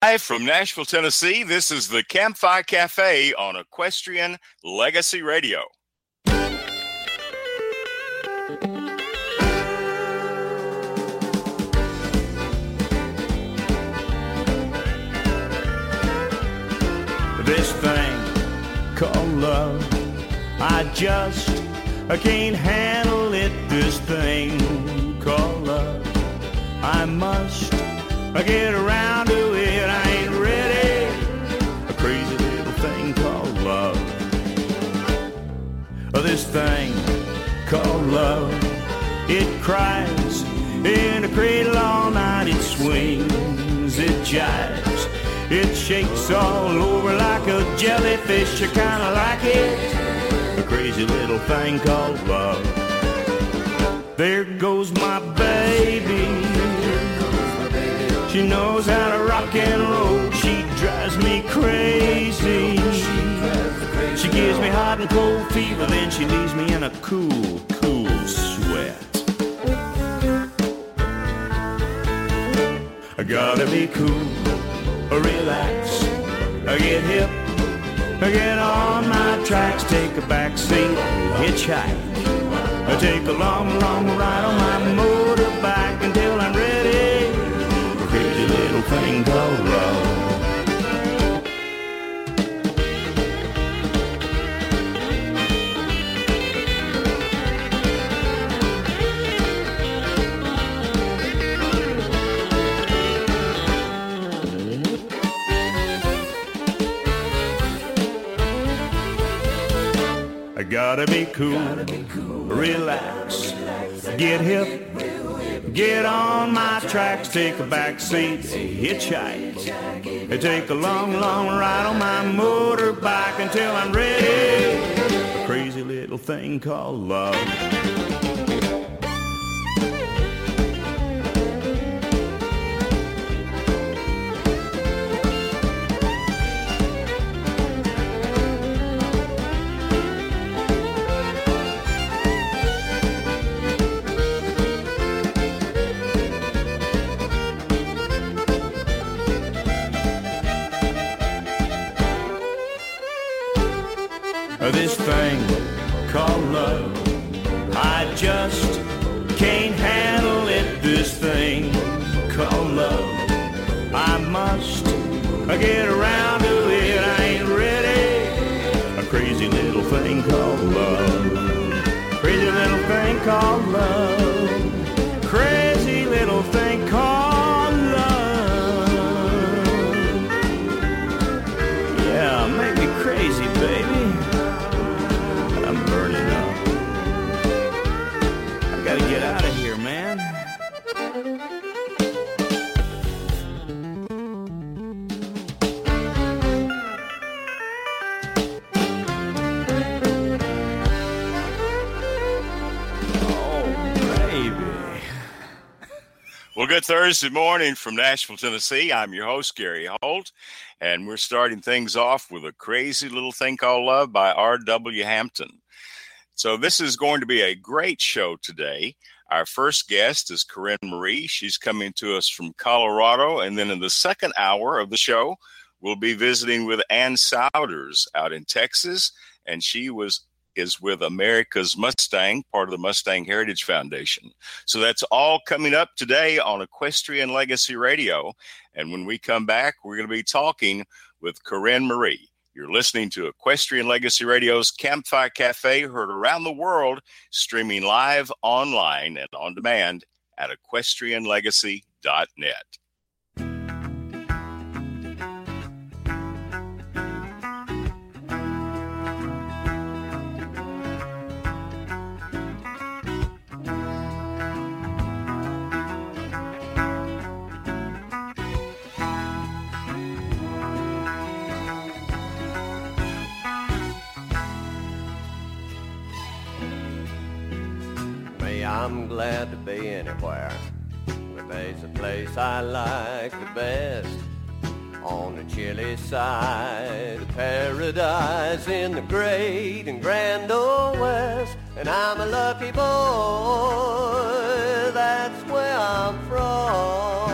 Live from Nashville, Tennessee, this is the Campfire Cafe on Equestrian Legacy Radio. This thing called love, I just I can't handle it. This thing called love, I must I get around it. This thing called love. It cries in a cradle all night. It swings, it jives, it shakes all over like a jellyfish. You kinda like it. A crazy little thing called love. There goes my baby. She knows how to rock and roll. She drives me crazy. She gives me hot and cold fever, then she leaves me in a cool, cool sweat. I gotta be cool, relax, I get hip, I get on my tracks, take a back seat, hitchhike. I take a long, long ride on my motorbike until I'm ready. Crazy little thing called love. I gotta be cool, relax, get hip, get on my tracks, take a back seat, hitchhike, take a long, long ride on my motorbike until I'm ready. A crazy little thing called love. This thing called love, I just can't handle it. This thing called love, I must get around to it. I ain't ready. A crazy little thing called love, crazy little thing called Well, good Thursday morning from Nashville, Tennessee. I'm your host, Gary Holt, and we're starting things off with a crazy little thing called Love by R.W. Hampton. So, this is going to be a great show today. Our first guest is Carin Mari. She's coming to us from Colorado. And then in the second hour of the show, we'll be visiting with Ann Souders out in Texas. And she was is with America's Mustang, part of the Mustang Heritage Foundation. So that's all coming up today on Equestrian Legacy Radio. And when we come back, we're going to be talking with Carin Mari. You're listening to Equestrian Legacy Radio's Campfire Cafe, heard around the world, streaming live online and on demand at equestrianlegacy.net. I'm glad to be anywhere. But there's a place I like the best. On the chilly side of paradise in the great and grand old west. And I'm a lucky boy, that's where I'm from.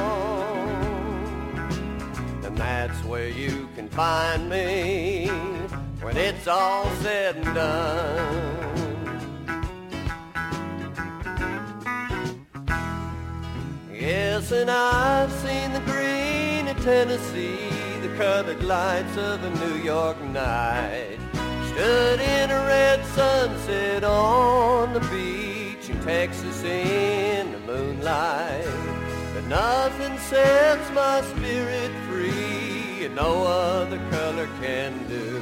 And that's where you can find me when it's all said and done. Yes, and I've seen the green of Tennessee, the colored lights of a New York night. Stood in a red sunset on the beach in Texas in the moonlight. But nothing sets my spirit free, and no other color can do.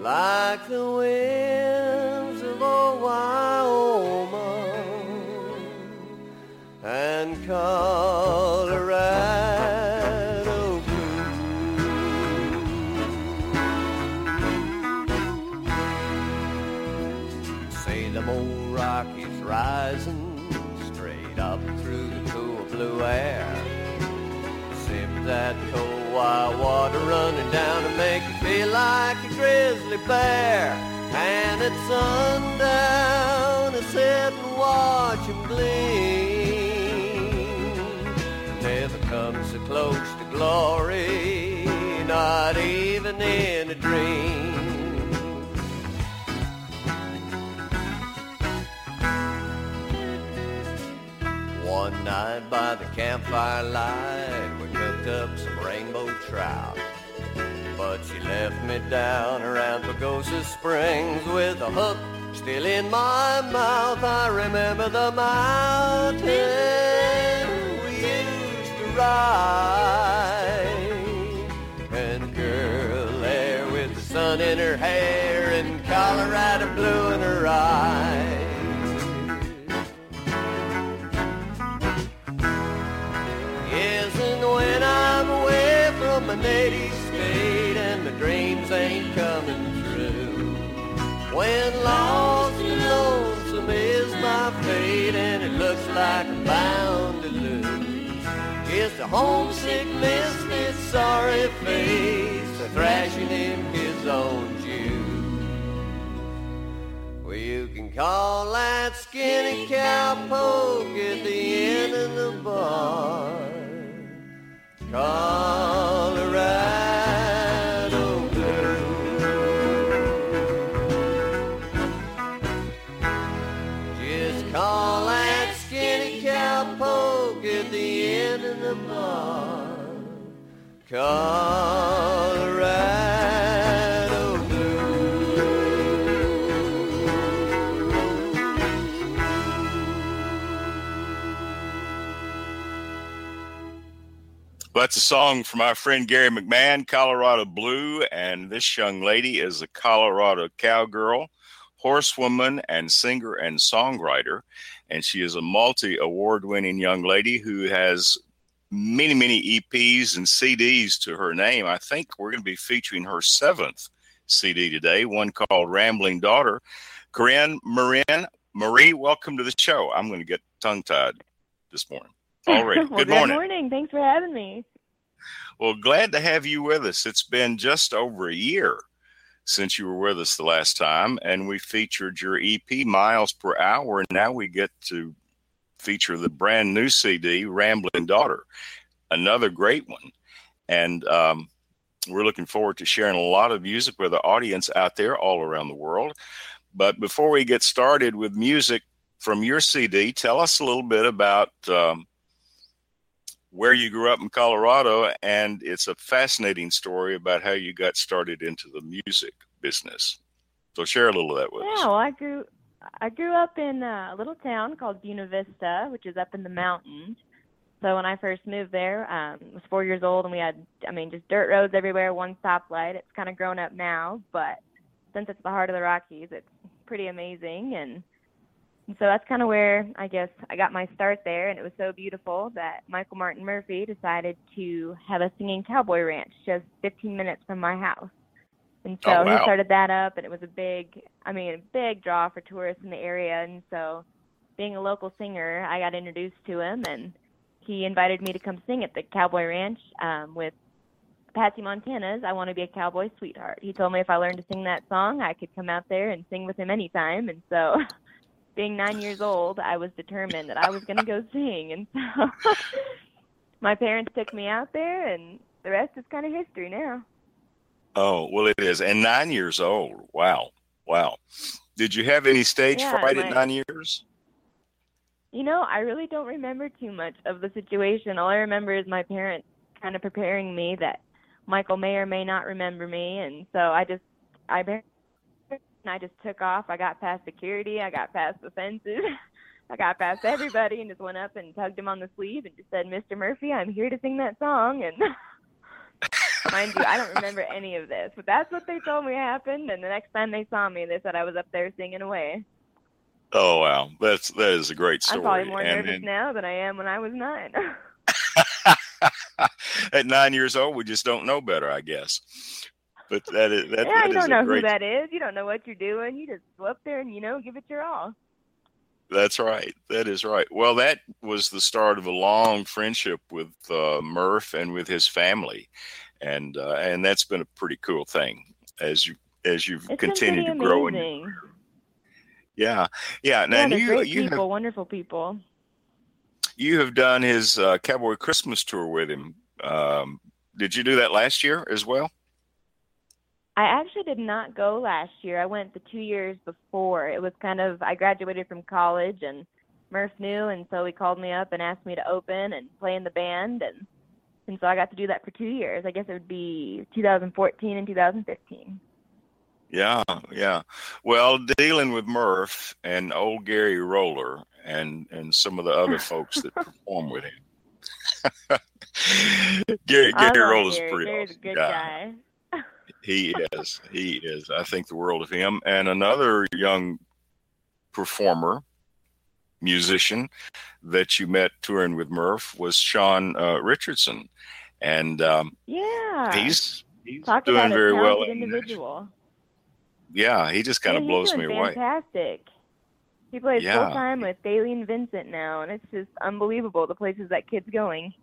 Like the winds of old Wyoming and Colorado blue. Say them old Rockies rising straight up through the cool blue air. Sip that cold wild water running down to make you feel like a grizzly bear. And at sundown, I sit and watch 'em gleam. Come so close to glory, not even in a dream. One night by the campfire light, we cooked up some rainbow trout. But she left me down around Pagosa Springs with a hook still in my mouth. I remember the mountain like I'm bound to lose, it's the homesick, misted, sorry face, a thrashing him his own Jew. Well, you can call that skinny cowpoke at the end of the bar. Colorado Colorado blue. Well, that's a song from our friend Gary McMahon, Colorado Blue. And this young lady is a Colorado cowgirl, horsewoman, and singer and songwriter. And she is a multi award winning young lady who has many, many EPs and CDs to her name. I think we're going to be featuring her seventh CD today, one called Rambling Daughter. Carin Marin, Mari, welcome to the show. I'm going to get tongue tied this morning All right. well, Good morning. Good morning. Thanks for having me. Well, glad to have you with us. It's been just over a year since you were with us the last time, and we featured your EP, Miles Per Hour, and now we get to feature the brand new CD, Rambling Daughter, another great one. And um, we're looking forward to sharing a lot of music with the audience out there all around the world. But before we get started with music from your CD, tell us a little bit about um, where you grew up in Colorado, and it's a fascinating story about how you got started into the music business. So share a little of that with Yeah, us. well, I grew I grew up in a little town called Buena Vista, which is up in the mountains. So when I first moved there, um, I was four years old, and we had, I mean, just dirt roads everywhere, one stoplight. It's kind of grown up now, but since it's the heart of the Rockies, it's pretty amazing. And, so that's kind of where I guess I got my start there. And it was so beautiful that Michael Martin Murphey decided to have a singing cowboy ranch just 15 minutes from my house. And so Oh, he started that up, and it was a big, I mean, a big draw for tourists in the area. And so, being a local singer, I got introduced to him, and he invited me to come sing at the Cowboy Ranch um, with Patsy Montana's "I Want to Be a Cowboy Sweetheart." He told me if I learned to sing that song, I could come out there and sing with him anytime. And so, being nine years old, I was determined that I was going to go sing. And so, my parents took me out there, and the rest is kind of history now. Oh well, it is, and nine years old. Wow, wow. Did you have any stage Yeah, fright at nine years? You know, I really don't remember too much of the situation. All I remember is my parents kind of preparing me that Michael may or may not remember me, and so I just I bar- and I just took off. I got past security, I got past the fences, I got past everybody, and just went up and tugged him on the sleeve and just said, "Mr. Murphey, I'm here to sing that song." And mind you, I don't remember any of this, but that's what they told me happened. And the next time they saw me, they said I was up there singing away. Oh wow, that's that is a great story. I'm probably more and, nervous and now than I am when I was nine. at nine years old, we just don't know better, I guess. But that is that, yeah, that you don't know great. who that is. You don't know what you're doing. You just go up there and you know, give it your all. That's right. That is right. Well, that was the start of a long friendship with uh, Murph and with his family, and uh, and that's been a pretty cool thing as you as you've It's continued to grow. In yeah, yeah. Now yeah, you you people, have wonderful people. you have done his uh, Cowboy Christmas tour with him. Um, did you do that last year as well? I actually did not go last year. I went the two years before. It was kind of I graduated from college and Murph knew, and so he called me up and asked me to open and play in the band, and and so I got to do that for two years. I guess it would be 2014 and 2015. Yeah, yeah. Well, dealing with Murph and old Gary Roller and and some of the other folks that perform with him. Gary Gary Roller's Gary. pretty Gary's a good guy. guy. He is. He is. I think the world of him. And another young performer, musician that you met touring with Murph was Sean uh, Richardson, and um, Yeah. he's he's Talk doing about a very well. talented in Nashville. individual. Yeah, he just kind of he's blows me doing away. Fantastic. He plays Yeah. full time with Dailey and Vincent now, and it's just unbelievable the places that kid's going.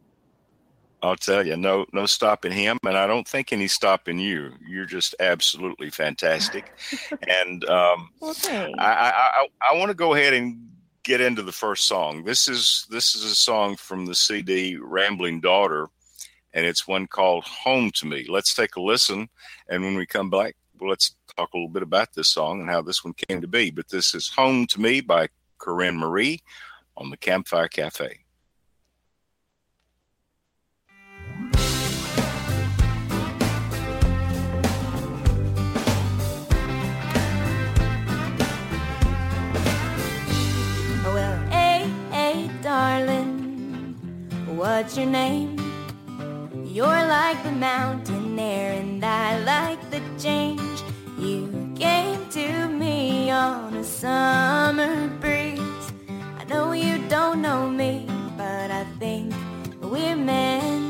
I'll tell you, no, no stopping him, and I don't think any stopping you. You're just absolutely fantastic, and um, Well. I, I, I, I want to go ahead and get into the first song. This is this is a song from the CD Rambling Daughter, and it's one called Home to Me. Let's take a listen, and when we come back, well, let's talk a little bit about this song and how this one came to be. But this is Home to Me by Carin Mari on the Campfire Cafe. What's your name? You're like the mountain air, and I like the change. You came to me on a summer breeze. I know you don't know me, but I think we're meant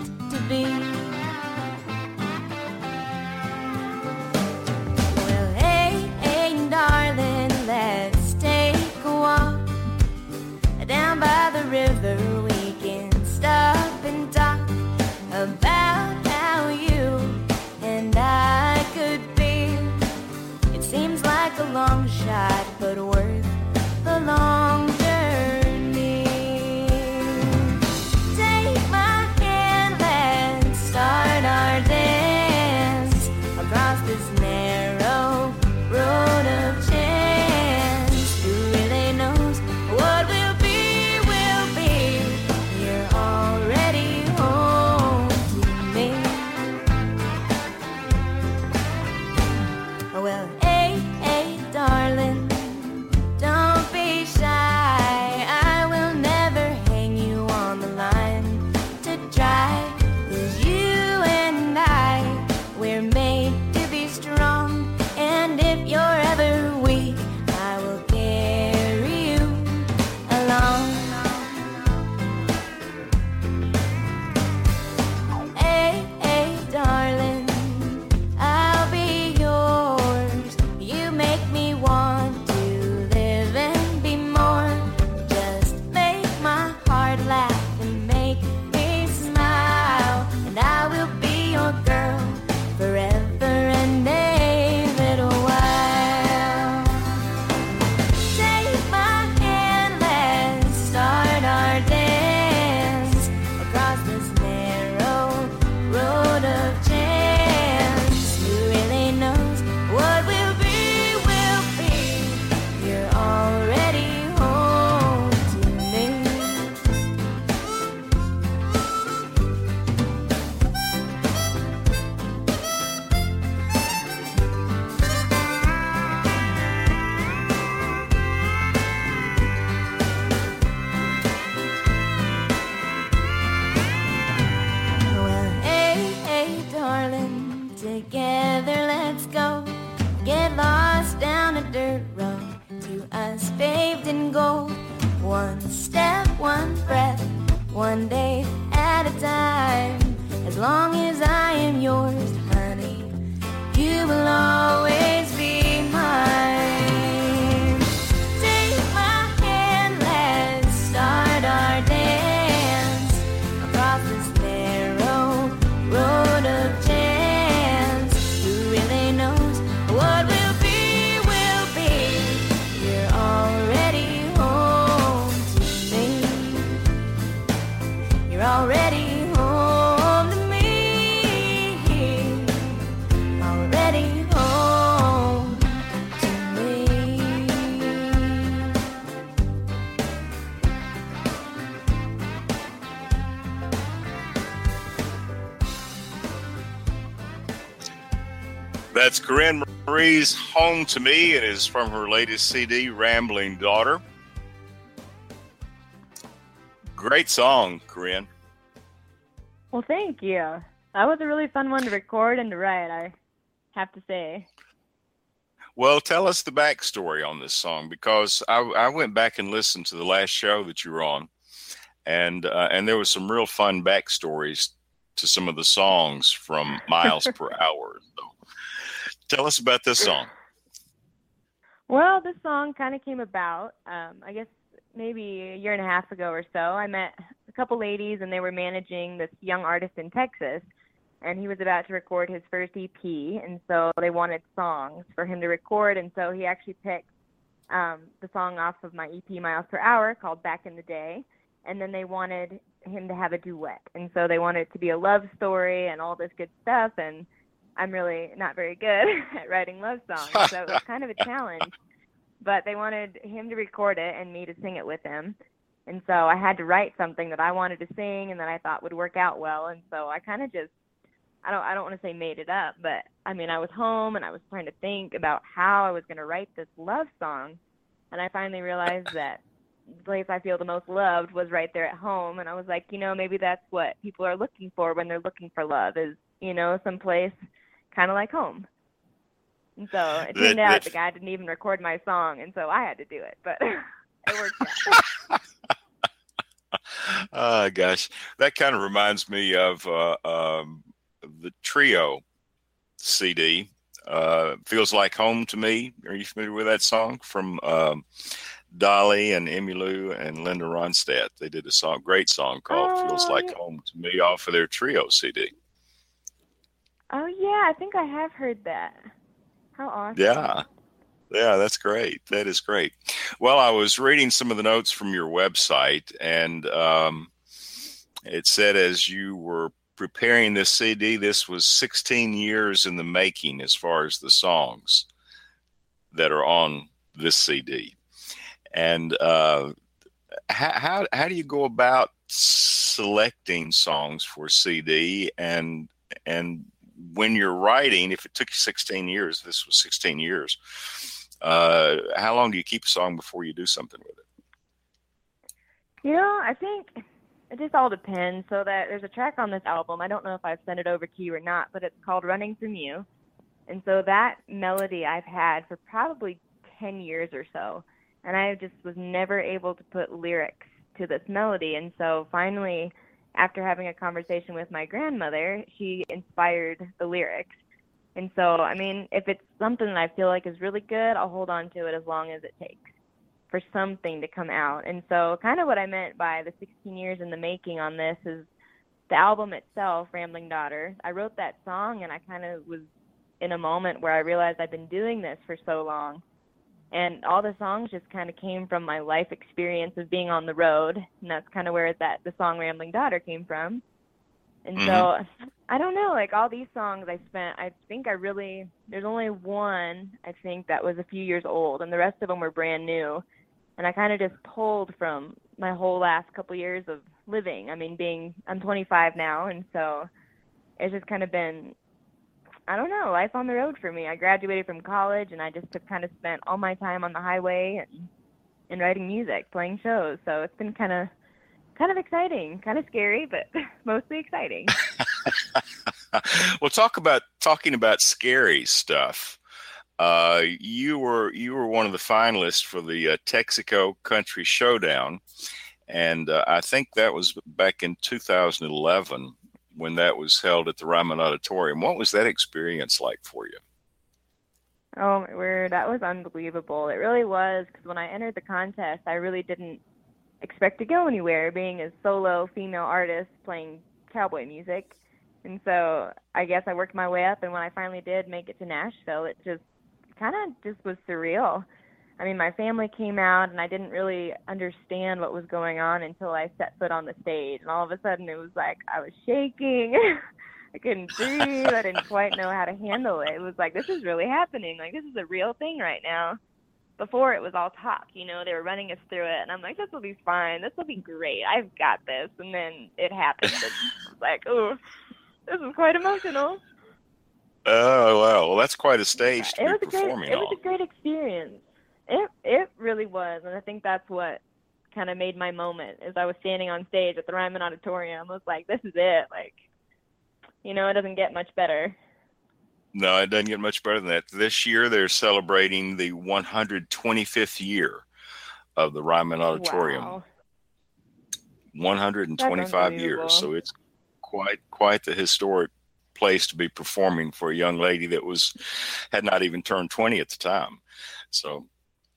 Home to Me. It is from her latest CD, Rambling Daughter. Great song, Carin. Well, thank you. That was a really fun one to record and to write, I have to say. Well, tell us the backstory on this song because I, I went back and listened to the last show that you were on, and uh, and there was some real fun backstories to some of the songs from Miles Per Hour. So, tell us about this song. Well, this song kind of came about, um, I guess maybe a year and a half ago or so. I met a couple ladies, and they were managing this young artist in Texas, and he was about to record his first EP, and so they wanted songs for him to record, and so he actually picked um, the song off of my EP Miles Per Hour called Back in the Day, and then they wanted him to have a duet, and so they wanted it to be a love story and all this good stuff, and I'm really not very good at writing love songs, so it was kind of a challenge. But they wanted him to record it and me to sing it with him. And so I had to write something that I wanted to sing and that I thought would work out well. And so I kind of just I don't I don't want to say made it up, but I mean I was home and I was trying to think about how I was going to write this love song. And I finally realized that the place I feel the most loved was right there at home and I was like, you know, maybe that's what people are looking for when they're looking for love is, you know, someplace kind of like home. And so it That- turned out that- the guy didn't even record my song, and so I had to do it. But it worked out. uh, gosh, that kind of reminds me of uh, um, the Trio CD. Uh, Feels like home to me. Are you familiar with that song from um, Dolly and Emmylou and Linda Ronstadt? They did a song, great song called "Feels Oh, Like yeah. Home to Me" off of their Trio CD. Oh yeah, I think I have heard that. How awesome! Yeah. Yeah, that's great. That is great. Well, I was reading some of the notes from your website, and um, it said as you were preparing this CD, this was 16 years in the making as far as the songs that are on this CD. And uh, how, how, how do you go about selecting songs for CD and and when you're writing, if it took you 16 years, this was 16 years. Uh, how long do you keep a song before you do something with it? You know, I think it just all depends. So that there's a track on this album. I don't know if I've sent it over to you or not, but it's called "Running From You," and so that melody I've had for probably ten years or so, and I just was never able to put lyrics to this melody. And so finally, after having a conversation with my grandmother, she inspired the lyrics. And so, I mean, if it's something that I feel like is really good, I'll hold on to it as long as it takes for something to come out. And so, kind of what I meant by the 16 years in the making on this is the album itself, Rambling Daughter. I wrote that song and I kind of was in a moment where I realized I've been doing this for so long. And all the songs just kind of came from my life experience of being on the road. And that's kind of where that the song Rambling Daughter came from. And so mm-hmm. I don't know, like all these songs I spent, I think I really, there's only one I think that was a few years old, and the rest of them were brand new. And I kind of just pulled from my whole last couple years of living. I mean, being, I'm 25 now, and so it's just kind of been, I don't know, life on the road for me. I graduated from college, and I just kind of spent all my time on the highway and, and writing music, playing shows. So it's been kind of, kind of exciting, kind of scary, but mostly exciting. well, talk about talking about scary stuff. Uh, you were you were one of the finalists for the uh, Texaco Country Showdown, and uh, I think that was back in 2011 when that was held at the Ryman Auditorium. What was that experience like for you? Oh my word, that was unbelievable. It really was because when I entered the contest, I really didn't expect to go anywhere, being a solo female artist playing cowboy music. And so I guess I worked my way up, and when I finally did make it to Nashville, it just kind of just was surreal. I mean, my family came out, and I didn't really understand what was going on until I set foot on the stage. And all of a sudden, it was like I was shaking. I couldn't breathe. I didn't quite know how to handle it. It was like this is really happening. Like this is a real thing right now. Before it was all talk, you know, they were running us through it, and I'm like, this will be fine. This will be great. I've got this. And then it happened, and I was like, oh, this is quite emotional. Oh wow! Well, that's quite a stage to it be was a performing great, It was a great experience. It it really was, and I think that's what kind of made my moment. As I was standing on stage at the Ryman Auditorium, I was like, "This is it!" Like, you know, it doesn't get much better. No, it doesn't get much better than that. This year they're celebrating the 125th year of the Ryman Auditorium. Wow. 125 years. So it's quite quite the historic place to be performing for a young lady that was had not even turned 20 at the time. So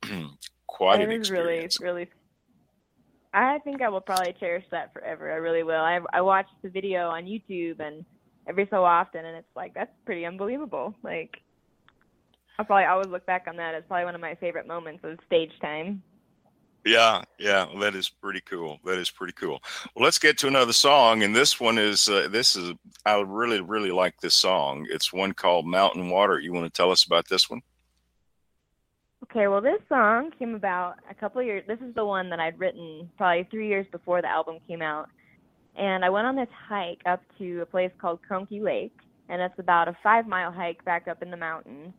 quite it an was really, experience. really. I think I will probably cherish that forever. I really will. I I watched the video on YouTube and every so often, and it's like that's pretty unbelievable. Like, I'll probably always look back on that as probably one of my favorite moments of stage time. Yeah, yeah, that is pretty cool. That is pretty cool. Well, let's get to another song, and this one is uh, this is I really really like this song. It's one called Mountain Water. You want to tell us about this one? Okay, well, this song came about a couple years. This is the one that I'd written probably three years before the album came out. And I went on this hike up to a place called Kroenke Lake, and it's about a five mile hike back up in the mountains.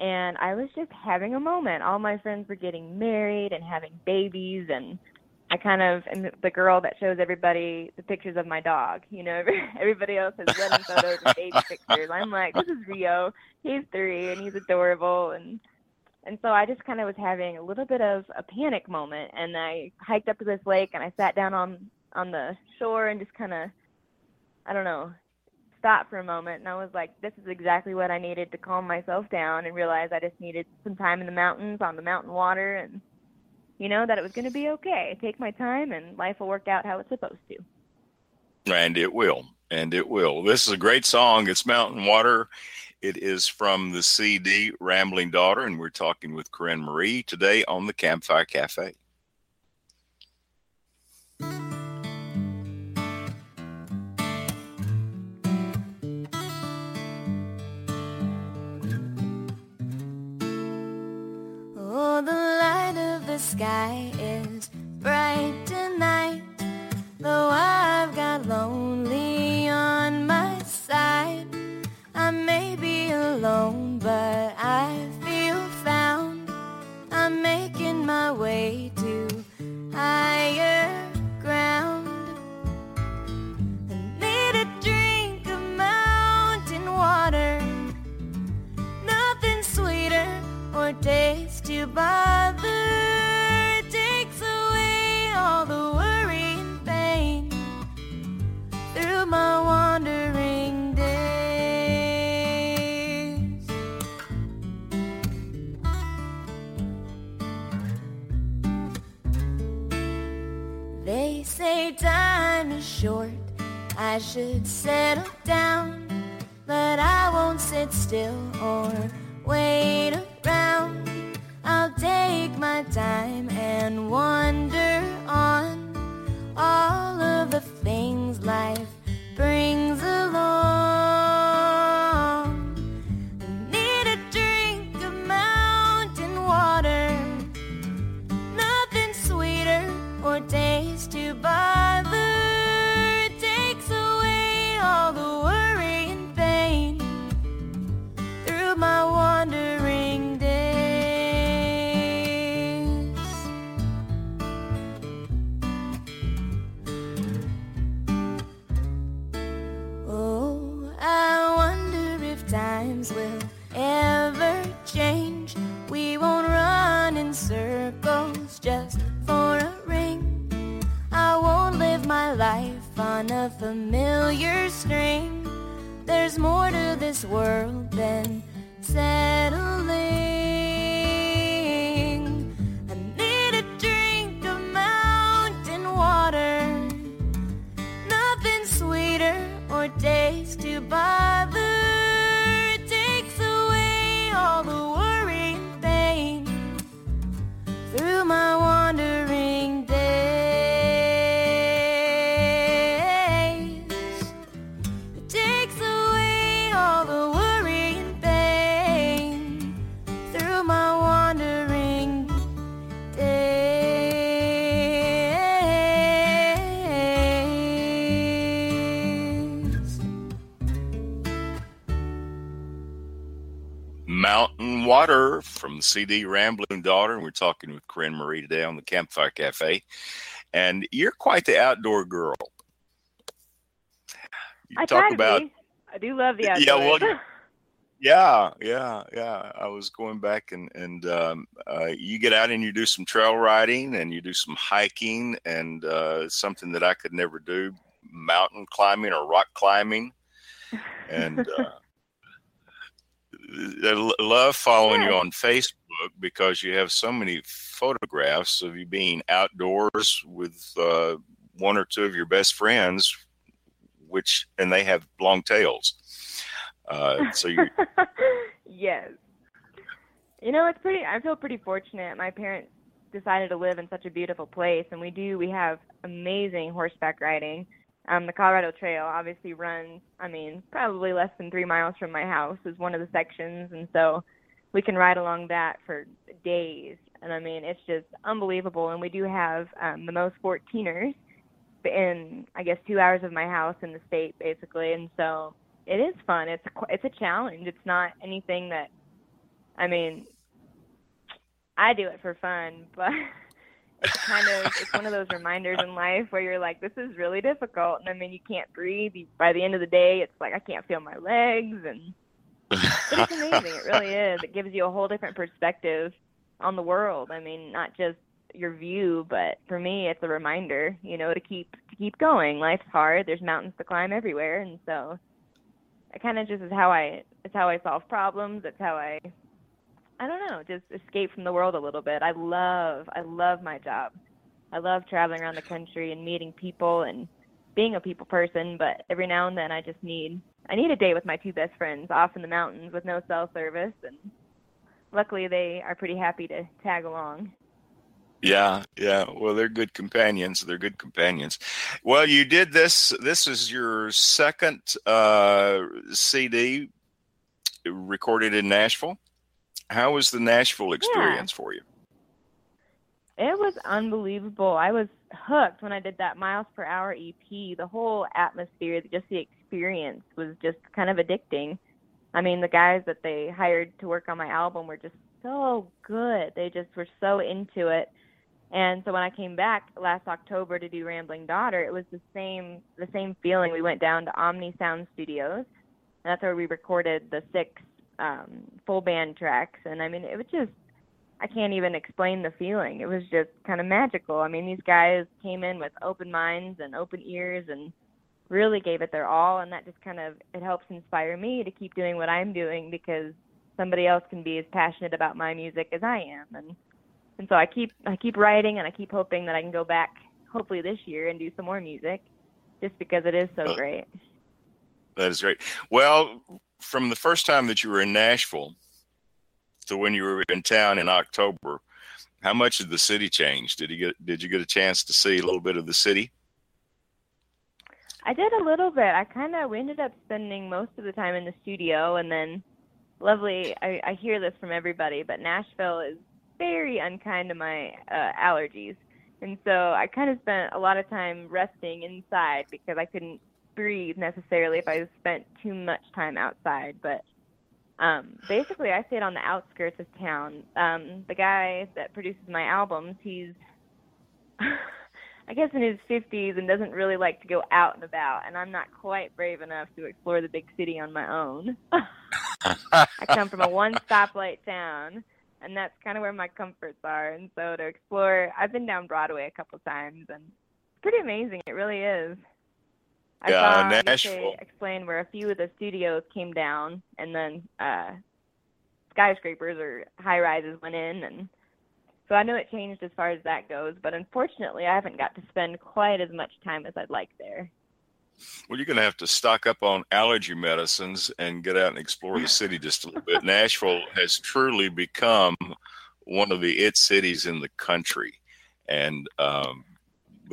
And I was just having a moment. All my friends were getting married and having babies, and I kind of am the girl that shows everybody the pictures of my dog. You know, everybody else has wedding photos and baby pictures. I'm like, this is Rio. He's three, and he's adorable, and and so I just kind of was having a little bit of a panic moment, and I hiked up to this lake and I sat down on on the shore and just kind of, I don't know, stopped for a moment, and I was like, this is exactly what I needed to calm myself down and realize I just needed some time in the mountains on the mountain water, and you know that it was going to be okay. Take my time, and life will work out how it's supposed to. And it will. And it will. This is a great song. It's Mountain Water. It is from the CD Rambling Daughter, and we're talking with Carin Mari today on the Campfire Cafe. Oh, the light of the sky is bright tonight. Though I've got lonely alone, but I feel found. I'm making my way to higher ground. I need a drink of mountain water. Nothing sweeter or taste to bother. It takes away all the worry and pain through my short. I should settle down, but I won't sit still or wait around. I'll take my time and wander on all of the things life familiar string. There's more to this world than Water from the CD Rambling Daughter. And we're talking with Carin Mari today on the Campfire Cafe. And you're quite the outdoor girl. You I talk about. I do love the outdoors. Yeah, well, Yeah, yeah, yeah. I was going back and and um, uh, you get out and you do some trail riding and you do some hiking and uh, something that I could never do, mountain climbing or rock climbing, and uh, I l- love following you on Facebook because you have so many photographs of you being outdoors with uh, one or two of your best friends, which and they have long tails. Uh, so you yes. You know, it's pretty. I feel pretty fortunate. My parents decided to live in such a beautiful place, and we do. We have amazing horseback riding. Um, the Colorado Trail obviously runs. I mean, probably less than three miles from my house is one of the sections, and so we can ride along that for days. And I mean, it's just unbelievable. And we do have um, the most 14ers in, I guess, two hours of my house in the state, basically. And so it is fun. It's a, it's a challenge. It's not anything that, I mean, I do it for fun, but it's kind of it's one of those reminders in life where you're like, this is really difficult, and I mean, you can't breathe. You, by the end of the day, it's like I can't feel my legs, and it's amazing. It really is. It gives you a whole different perspective on the world. I mean, not just your view, but for me, it's a reminder, you know, to keep to keep going. Life's hard. There's mountains to climb everywhere, and so it kind of just is how I it's how I solve problems. It's how I I don't know, just escape from the world a little bit. I love I love my job. I love traveling around the country and meeting people and being a people person, but every now and then I just need I need a day with my two best friends off in the mountains with no cell service and luckily they are pretty happy to tag along. Yeah, yeah. Well, they're good companions. They're good companions. Well, you did this. This is your second uh, CD recorded in Nashville. How was the Nashville experience for you? It was unbelievable. I was hooked when I did that miles per hour EP. The whole atmosphere, just the experience was just kind of addicting. I mean, the guys that they hired to work on my album were just so good. They just were so into it. And so when I came back last October to do Rambling Daughter, it was the same the same feeling. We went down to Omni Sound Studios, and that's where we recorded the six um, full band tracks. And I mean, it was just I can't even explain the feeling. It was just kind of magical. I mean, these guys came in with open minds and open ears and really gave it their all and that just kind of it helps inspire me to keep doing what I'm doing because somebody else can be as passionate about my music as I am and and so I keep I keep writing and I keep hoping that I can go back hopefully this year and do some more music just because it is so Uh, great. That is great. Well, from the first time that you were in Nashville to when you were in town in October, how much did the city change? Did you get Did you get a chance to see a little bit of the city? I did a little bit. I kind of we ended up spending most of the time in the studio, and then lovely. I, I hear this from everybody, but Nashville is very unkind to my uh, allergies, and so I kind of spent a lot of time resting inside because I couldn't breathe necessarily if I spent too much time outside. But um, basically, I stayed on the outskirts of town. Um, the guy that produces my albums, he's I guess in his 50s and doesn't really like to go out and about, and I'm not quite brave enough to explore the big city on my own. I come from a one stoplight town, and that's kind of where my comforts are. And so to explore, I've been down Broadway a couple times, and it's pretty amazing. It really is. I saw I Nashville. they explained where a few of the studios came down, and then uh, skyscrapers or high rises went in, and so I know it changed as far as that goes. But unfortunately, I haven't got to spend quite as much time as I'd like there. Well, you're going to have to stock up on allergy medicines and get out and explore the city just a little bit. Nashville has truly become one of the it cities in the country, and um,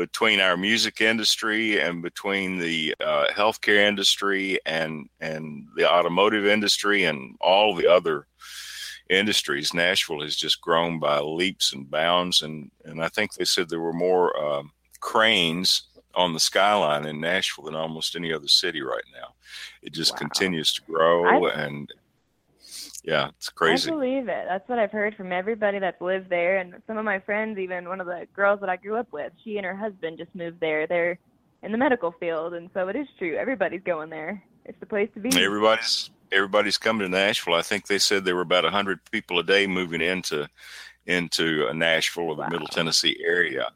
between our music industry and between the uh, healthcare industry and and the automotive industry and all the other industries, Nashville has just grown by leaps and bounds. And and I think they said there were more um, cranes on the skyline in Nashville than almost any other city right now. It just Wow. continues to grow, I- and yeah, it's crazy. I believe it. That's what I've heard from everybody that's lived there, and some of my friends. Even one of the girls that I grew up with, she and her husband just moved there. They're in the medical field, and so it is true. Everybody's going there. It's the place to be. Everybody's everybody's coming to Nashville. I think they said there were about hundred people a day moving into into uh, Nashville or the Wow. Middle Tennessee area.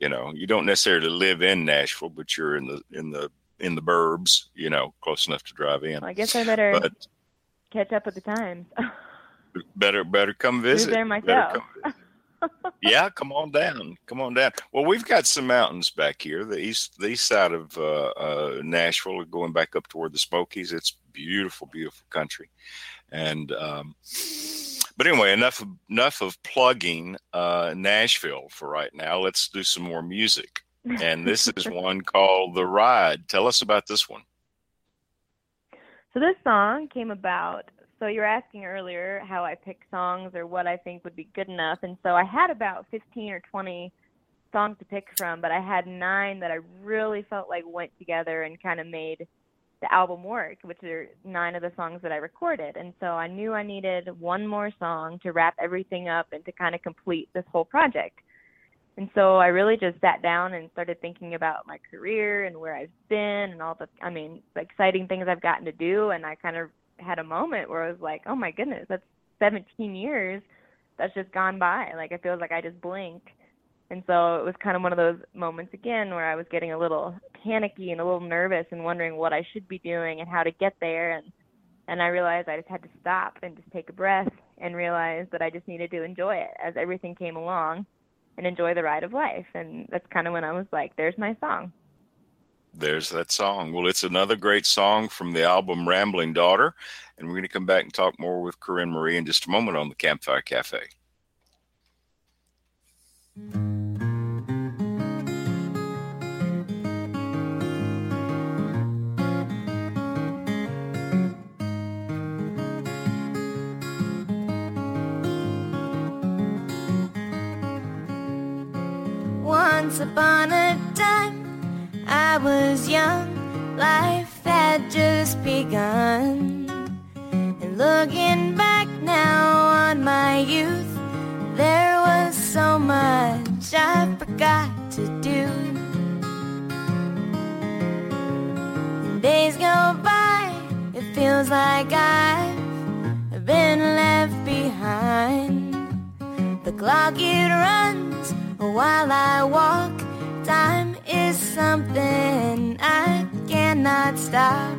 You know, you don't necessarily live in Nashville, but you're in the in the in the burbs. You know, close enough to drive in. Well, I guess I better But catch up with the times. better better come visit. there myself. come yeah, come on down. Come on down. Well, we've got some mountains back here. The east the east side of uh, uh, Nashville, going back up toward the Smokies. It's beautiful, beautiful country. And um, but anyway, enough of, enough of plugging uh, Nashville for right now. Let's do some more music. And this is one called "The Ride." Tell us about this one. So this song came about. So you were asking earlier how I pick songs or what I think would be good enough, and so I had about 15 or 20 songs to pick from, but I had nine that I really felt like went together and kind of made the album work, which are nine of the songs that I recorded. And so I knew I needed one more song to wrap everything up and to kind of complete this whole project. And so I really just sat down and started thinking about my career and where I've been and all the, I mean, the exciting things I've gotten to do. And I kind of had a moment where I was like, oh my goodness, that's 17 years that's just gone by. Like it feels like I just blinked. And so it was kind of one of those moments again where I was getting a little panicky and a little nervous and wondering what I should be doing and how to get there. And and I realized I just had to stop and just take a breath and realize that I just needed to enjoy it as everything came along and enjoy the ride of life. And that's kind of when I was like, there's my song. There's that song. Well, it's another great song from the album Rambling Daughter. And we're going to come back and talk more with Carin Mari in just a moment on the Campfire Cafe. Once upon a time, I was young, life had just begun. And looking back now on my youth, there was so much I forgot to do. Days go by, it feels like I've been left behind. The clock it runs while I walk. Time is something I cannot stop.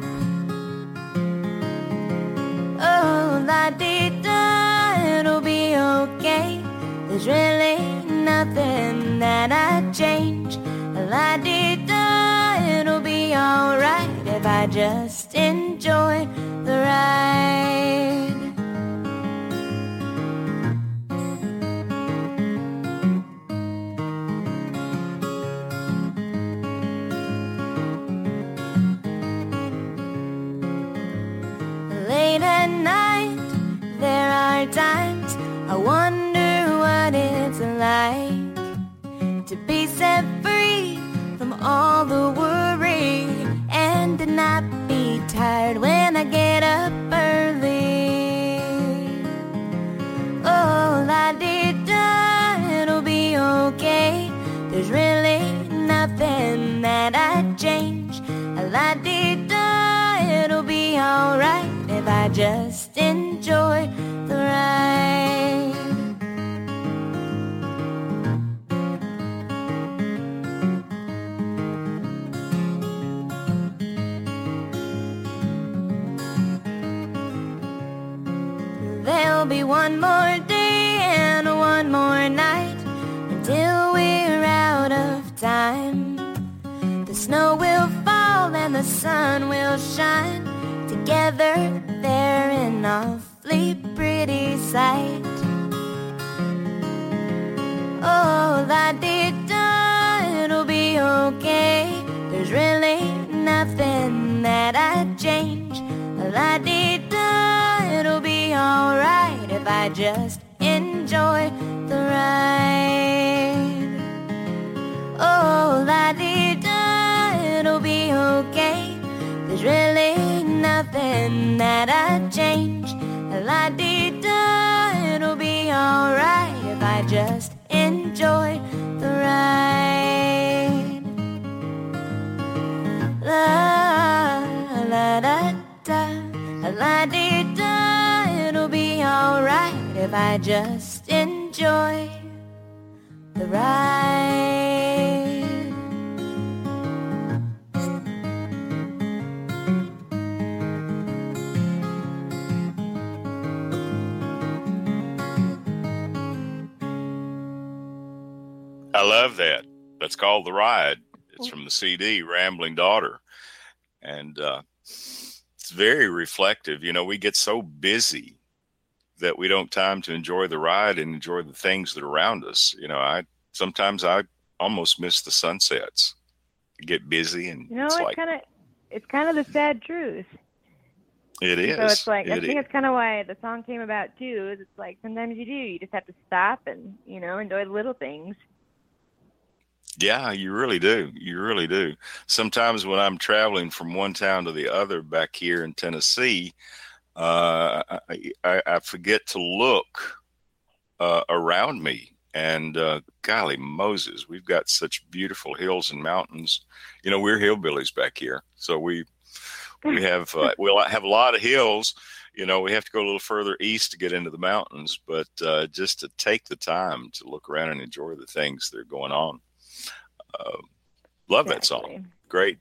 Oh, la di da, it'll be okay. There's really nothing that I'd change. La di da, it'll be alright if I just enjoy the ride. All the worry and to not be tired when I get up early. Oh, I did da, it'll be okay. There's really nothing that I'd change. La di da, it'll be alright if I just enjoy There'll be one more day and one more night until we're out of time. The snow will fall and the sun will shine together there in awfully pretty sight. Oh, dee da, it'll be okay. There's really nothing that I'd change. La dee da, it'll be alright if I just enjoy the ride. Oh, la dee da, it'll be okay. There's really nothing that I'd change. La dee da, it'll be alright if I just enjoy the ride. La I just enjoy the ride. I love that. That's called The Ride. It's from the CD Rambling Daughter. And uh, it's very reflective. You know, we get so busy that we don't time to enjoy the ride and enjoy the things that are around us. You know, I sometimes I almost miss the sunsets. I get busy and You know, it's like kind of it's kind of the sad truth. it is. So it's like I think is. it's kind of why the song came about too. Is it's like sometimes you do, you just have to stop and you know enjoy the little things. Yeah, you really do. You really do. Sometimes when I'm traveling from one town to the other back here in Tennessee, uh, I, I, I forget to look uh, around me. And uh, golly Moses, we've got such beautiful hills and mountains. You know, we're hillbillies back here, so we we have uh, we'll have a lot of hills. You know, we have to go a little further east to get into the mountains, but uh, just to take the time to look around and enjoy the things that are going on. Uh, love that song. Great,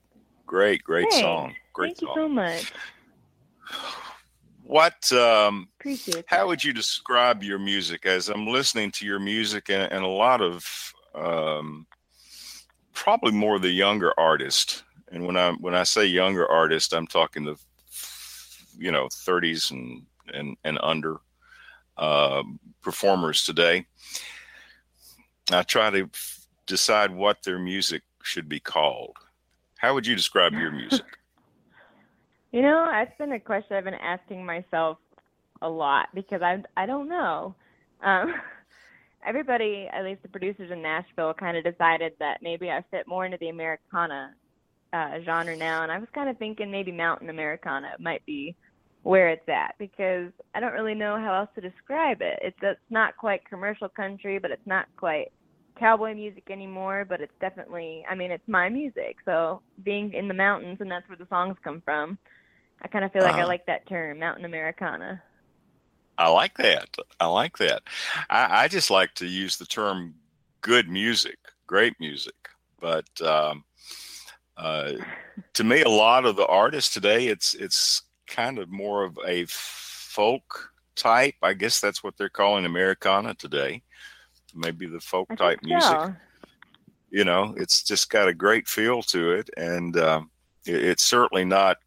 great, great Hey, song. Great Thank you so much. What? Um, how would you describe your music? As I'm listening to your music, and, and a lot of um, probably more the younger artist. And when I when I say younger artist, I'm talking the you know 30s and and and under uh, performers today. I try to f- decide what their music should be called. How would you describe your music? You know, that's been a question I've been asking myself a lot because I I don't know. Um, everybody, at least the producers in Nashville, kind of decided that maybe I fit more into the Americana uh, genre now, and I was kind of thinking maybe Mountain Americana might be where it's at because I don't really know how else to describe it. It's it's not quite commercial country, but it's not quite cowboy music anymore, but it's definitely I mean it's my music. So being in the mountains and that's where the songs come from. I kind of feel like I Uh-huh. like that term, Mountain Americana. I like that. I like that. I, I just like to use the term good music, great music. But um, uh, to me, a lot of the artists today, it's it's kind of more of a folk type. I guess that's what they're calling Americana today. Maybe the folk I type think music. so. You know, it's just got a great feel to it, and um, it, it's certainly not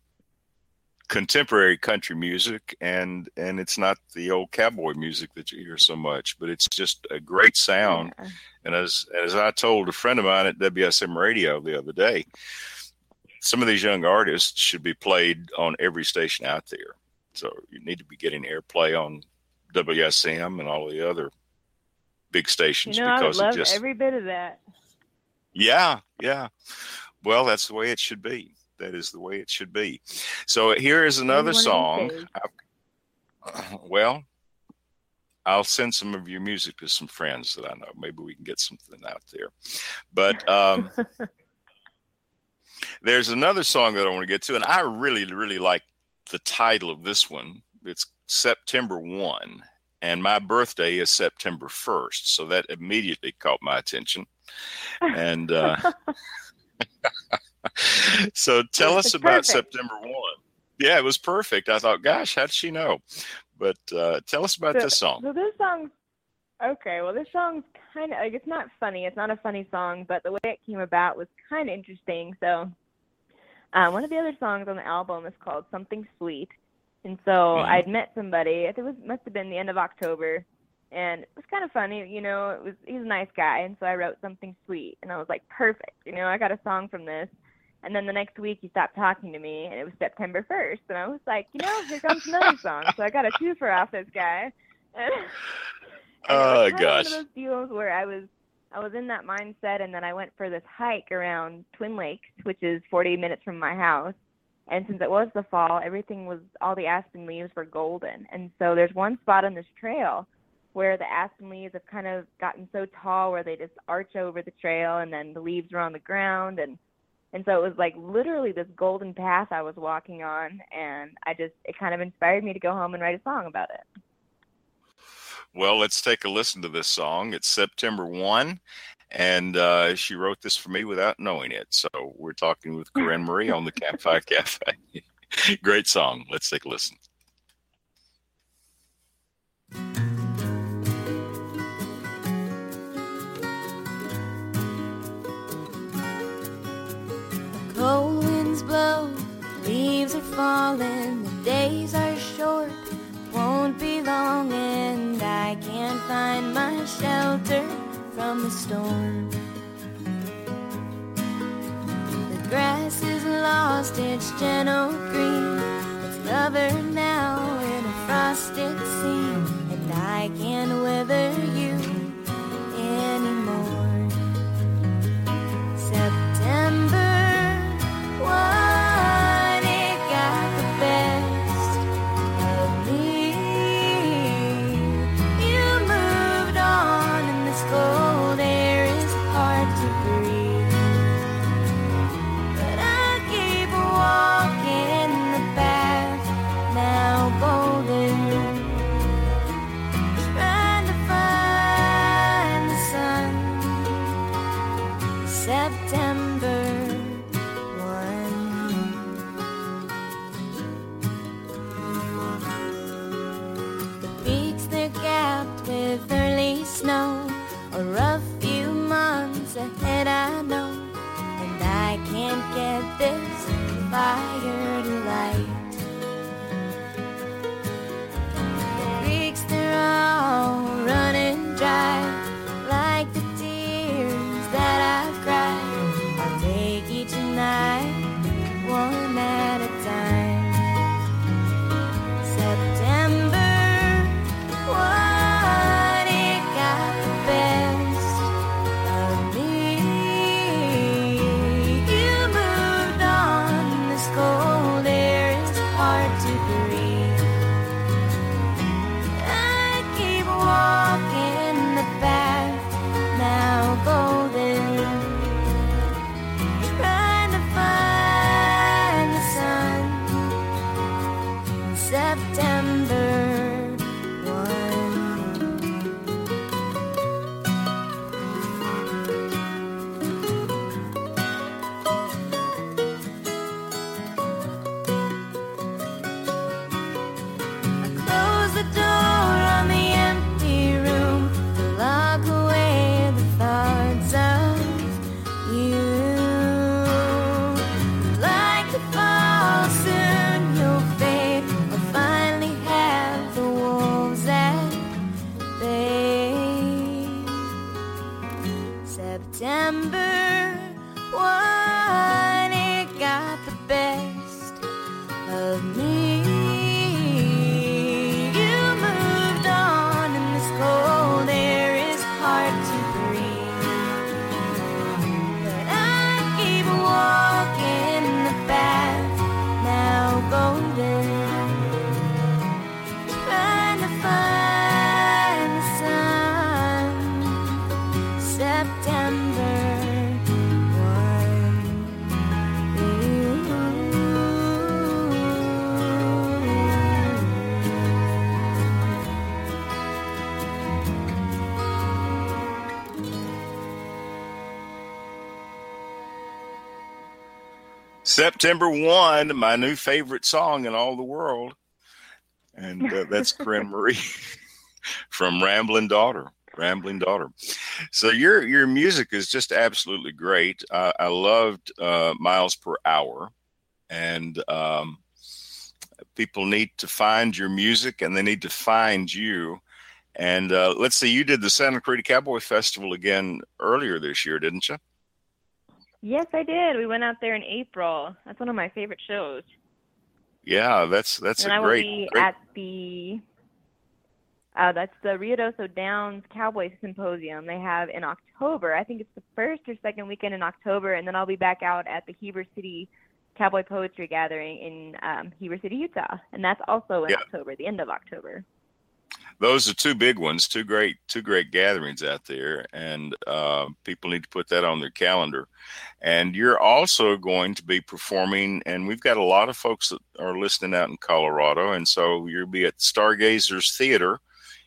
contemporary country music and and it's not the old cowboy music that you hear so much but it's just a great sound Yeah. and as as i told a friend of mine at wsm radio the other day some of these young artists should be played on every station out there so you need to be getting airplay on wsm and all the other big You stations know, I would because it love just every bit of that. yeah, yeah. Well, that's the way it should be. That is the way it should be. So here is another one of these song. I've- well, I'll send some of your music to some friends that I know. Maybe we can get something out there. But um, there's another song that I want to get to, and I really, really like the title of this one. It's September 1, and my birthday is September 1st. So that immediately caught my attention. And uh, so tell us about perfect. September 1. Yeah, it was perfect. I thought, gosh, how did she know? But uh, tell us about so, this song. So this song's okay. Well, this song's kind of like it's not funny. It's not a funny song, but the way it came about was kind of interesting. So, uh, one of the other songs on the album is called "Something Sweet," and so Mhm. I'd met somebody. It was must have been the end of October, and it was kind of funny. You know, it was he's a nice guy, and so I wrote something sweet, and I was like, perfect. You know, I got a song from this. And then the next week he stopped talking to me, and it was September 1st, and I was like, you know, here comes another song. So I got a twofer off this guy. And, and Oh, it was gosh. One of those deals where I was I was in that mindset, and then I went for this hike around Twin Lakes, which is 40 minutes from my house. And since it was the fall, everything was all the aspen leaves were golden. And so there's one spot on this trail where the aspen leaves have kind of gotten so tall where they just arch over the trail, and then the leaves are on the ground, and and so it was like literally this golden path I was walking on, and I just it kind of inspired me to go home and write a song about it. Well, let's take a listen to this song. It's September 1, and uh, she wrote this for me without knowing it. So we're talking with Carin Mari on the Campfire Cafe. Great song. Let's take a listen. Falling, the days are short, won't be long, and I can't find my shelter from the storm. The grass is lost its gentle green, it's covered now in a frosted sea, and I can't weather you ahead, I know. And I can't get this fire September 1, my new favorite song in all the world. and uh, that's Carin Mari from Rambling Daughter. Rambling Daughter. So your your music is just absolutely great. Uh, I loved uh, Miles Per Hour, and um, people need to find your music and they need to find you. And uh, let's see, you did the Santa Clarita Cowboy Festival again earlier this year, didn't you? Yes, I did. We went out there in April. That's one of my favorite shows. Yeah, that's that's and a I great, will be great at the uh, that's the Rio Ruidoso Downs Cowboy Symposium they have in October. I think it's the first or second weekend in October, and then I'll be back out at the Heber City Cowboy Poetry Gathering in um, Heber City, Utah, and that's also in Yeah. October, the end of October. Those are two big ones, two great two great gatherings out there, and uh, people need to put that on their calendar. And you're also going to be performing, and we've got a lot of folks that are listening out in Colorado, and so you'll be at Stargazers Theater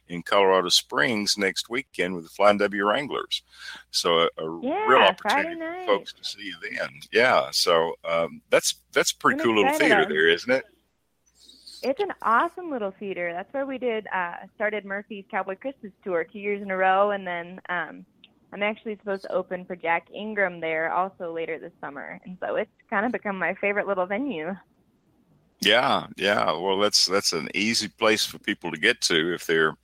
in Colorado Springs next weekend with the Flying W Wranglers. So a, a Yeah, real opportunity for folks to see you then. Yeah, so um, that's that's a pretty I'm cool little theater there, isn't it? It's an awesome little theater. That's where we did uh started Murphey's Cowboy Christmas tour two years in a row and then um I'm actually supposed to open for Jack Ingram there also later this summer. And so it's kind of become my favorite little venue. Yeah, yeah. Well, that's that's an easy place for people to get to if they're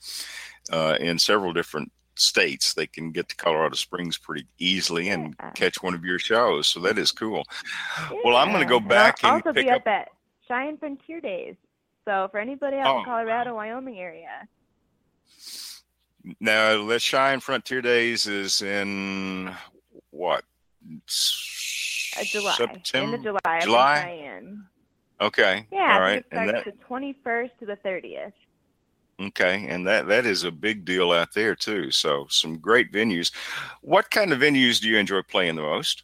uh, in several different states. They can get to Colorado Springs pretty easily and Yeah. catch one of your shows. So that is cool. Well, I'm going to go Yeah. And back I'll and also pick be up. up at Cheyenne Frontier Days. So for anybody out Oh, in Colorado, Wyoming area. Now, Let's Cheyenne Frontier Days is in what? Uh, July. September. End of July. in July? Okay. Yeah, All right. it And starts that the 21st to the 30th. okay, and that that is a big deal out there too. So some great venues. What kind of venues do you enjoy playing the most?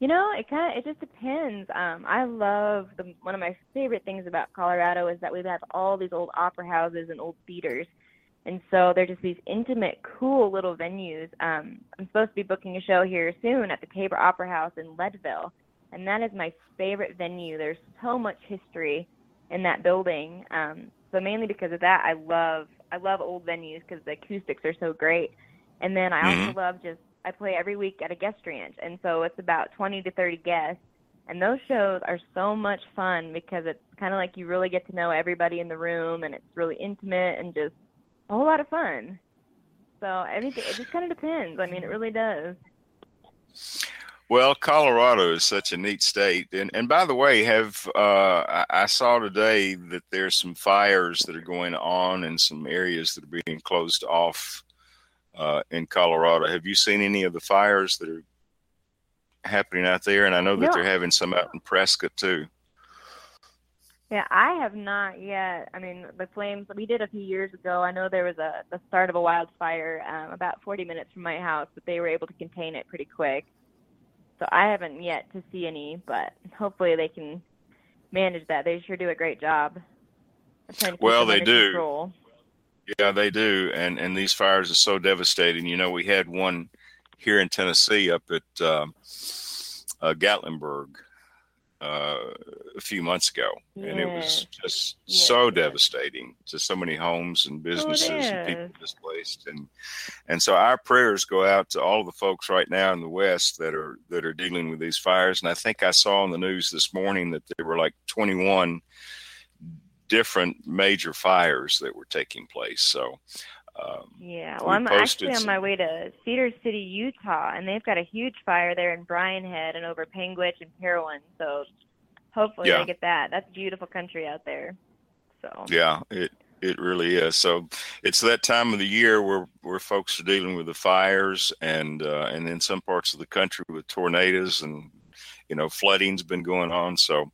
You know, it kind of it just depends. Um, I love the one of my favorite things about Colorado is that we have all these old opera houses and old theaters, and so they're just these intimate, cool little venues. Um, I'm supposed to be booking a show here soon at the Tabor Opera House in Leadville, and that is my favorite venue. There's so much history in that building. Um, so mainly because of that, I love I love old venues because the acoustics are so great. And then I also love just I play every week at a guest ranch, and so it's about 20 to 30 guests. And those shows are so much fun because it's kind of like you really get to know everybody in the room, and it's really intimate and just a whole lot of fun. So everything it just kind of depends. I mean, it really does. Well, Colorado is such a neat state, and and by the way, have uh, I, saw today that there's some fires that are going on in some areas that are being closed off uh, in Colorado. Have you seen any of the fires that are happening out there? And I know that No. they're having some out in Prescott too. Yeah, I have not yet. I mean, the flames we did a few years ago. I know there was a the start of a wildfire um, about 40 minutes from my house, but they were able to contain it pretty quick. So I haven't yet to see any, but hopefully they can manage that. They sure do a great job. of trying to keep Well, they do. Control. Yeah, they do, and and these fires are so devastating. You know, we had one here in Tennessee up at um uh, Gatlinburg uh, a few months ago, and it was just Yes, so devastating to so many homes and businesses and people displaced. And and so our prayers go out to all the folks right now in the West that are that are dealing with these fires. And I think I saw on the news this morning that there were like 21 different major fires that were taking place. So. Um, Yeah, We well, I'm posted actually on my way to Cedar City, Utah, and they've got a huge fire there in Brian Head and over Panguitch and Parowan. So hopefully Yeah. they get that. That's beautiful country out there. So Yeah, it it really is. So it's that time of the year where where folks are dealing with the fires and uh, and in some parts of the country with tornadoes and you know flooding's been going on. So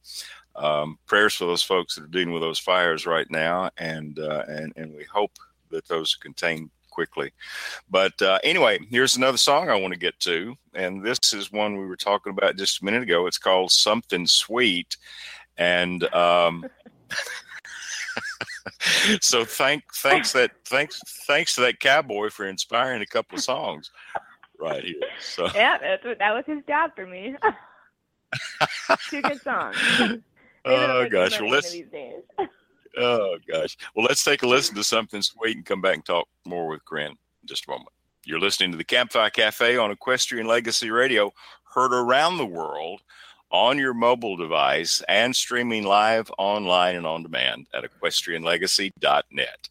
um, prayers for those folks that are dealing with those fires right now, and uh, and and we hope that those are contained quickly. But uh, anyway, here's another song I want to get to, and this is one we were talking about just a minute ago. It's called "Something Sweet," and um, so thank thanks that thanks thanks to that cowboy for inspiring a couple of songs right here. So yeah, that's what, that was his job for me. Two good songs. Oh gosh, well let's. Oh gosh. Well, let's take a listen to something sweet and come back and talk more with Carin in just a moment. You're listening to the Campfire Cafe on Equestrian Legacy Radio, heard around the world on your mobile device and streaming live online and on demand at equestrianlegacy.net.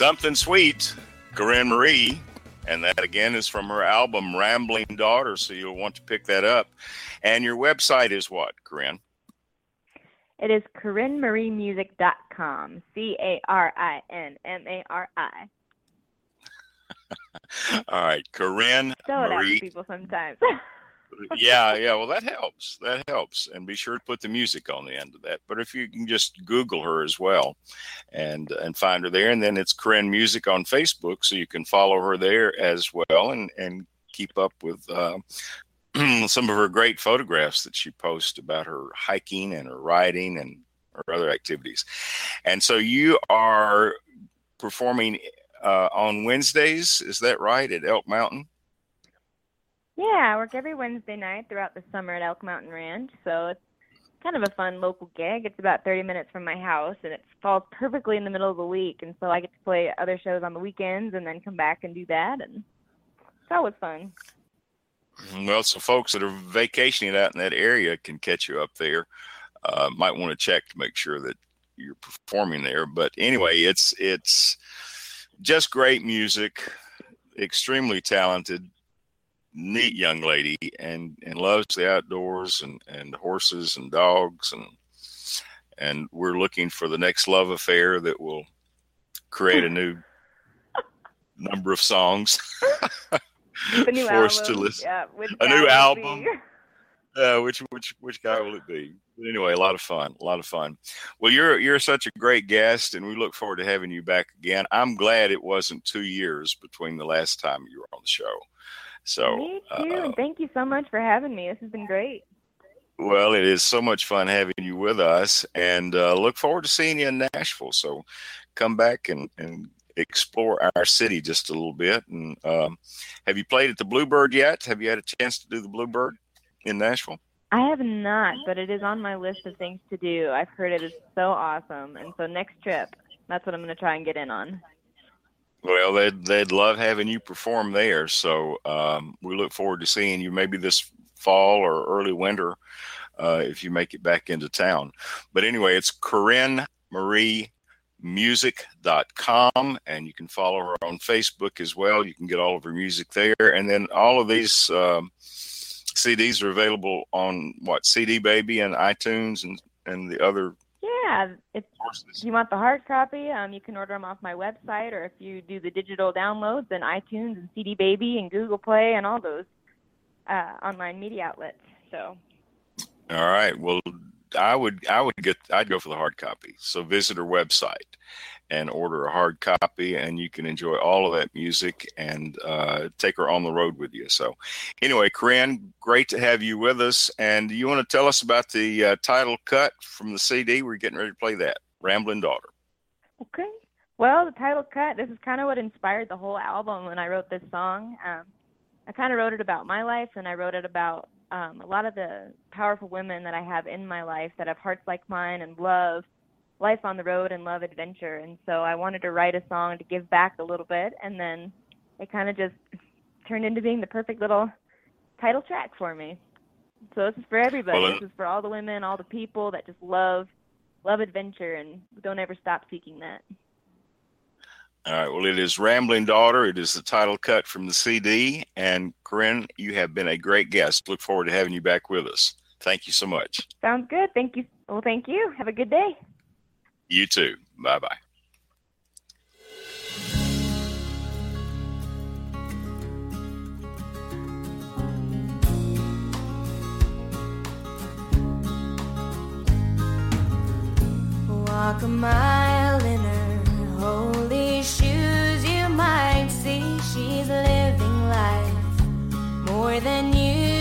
Something Sweet, Carin Mari. And that again is from her album Rambling Daughter. So you'll want to pick that up. And your website is what, Carin? It is CarinMariMusic.com. C A R I N M A R I. All right, Carin so Mari. people sometimes. yeah, yeah. Well, that helps. That helps. And be sure to put the music on the end of that. But if you can just Google her as well, and and find her there, and then it's Carin Music on Facebook, so you can follow her there as well, and and keep up with. Uh, some of her great photographs that she posts about her hiking and her riding and her other activities. And so you are performing uh, on Wednesdays, is that right, at Elk Mountain? Yeah, I work every Wednesday night throughout the summer at Elk Mountain Ranch. So it's kind of a fun local gig. It's about 30 minutes from my house and it falls perfectly in the middle of the week. And so I get to play other shows on the weekends and then come back and do that. And it's always fun. Well, so folks that are vacationing out in that area can catch you up there. uh, might want to check to make sure that you're performing there. But anyway, it's it's just great music, extremely talented, neat young lady, and and loves the outdoors and and horses and dogs and and we're looking for the next love affair that will create a new number of songs for album. us to listen. Yeah, which A new album. Uh, which which which guy will it be? But anyway, a lot of fun, a lot of fun. Well, you're you're such a great guest, and we look forward to having you back again. I'm glad it wasn't two years between the last time you were on the show. So, Me too, uh, thank you so much for having me. This has been great. well, it is so much fun having you with us, and uh, look forward to seeing you in Nashville. So, come back and and explore our city just a little bit. And um, have you played at the Bluebird yet? Have you had a chance to do the Bluebird in Nashville? I have not, but it is on my list of things to do. I've heard it is so awesome, and so next trip, that's what I'm going to try and get in on. Well, they'd they'd love having you perform there. So um, we look forward to seeing you maybe this fall or early winter uh, if you make it back into town. But anyway, it's Carin Mari music.com and you can follow her on facebook as well you can get all of her music there and then all of these um, cds are available on what cd baby and itunes and and the other Yeah, if you want the hard copy, um, you can order them off my website, or if you do the digital downloads, then iTunes and CD Baby and Google Play and all those uh, online media outlets. So All right. Well, I would I would get I'd go for the hard copy. So visit her website and order a hard copy, and you can enjoy all of that music and uh, take her on the road with you. So, anyway, Carin, great to have you with us. And you want to tell us about the uh, title cut from the CD? We're getting ready to play that, "Rambling Daughter." Okay. Well, the title cut, this is kind of what inspired the whole album when I wrote this song. Um, I kind of wrote it about my life, and I wrote it about um, a lot of the powerful women that I have in my life that have hearts like mine and love life on the road and love adventure. And so I wanted to write a song to give back a little bit, and then it kind of just turned into being the perfect little title track for me. So this is for everybody. Well, this is for all the women, all the people that just love love adventure and don't ever stop seeking that. All right. Well, it is "Rambling Daughter." It is the title cut from the CD. And Carin, you have been a great guest. Look forward to having you back with us. Thank you so much. Sounds good. Thank you. Well, thank you. Have a good day. You too. Bye bye. Walk a mile in her holy shoes. You might see she's living life more than you.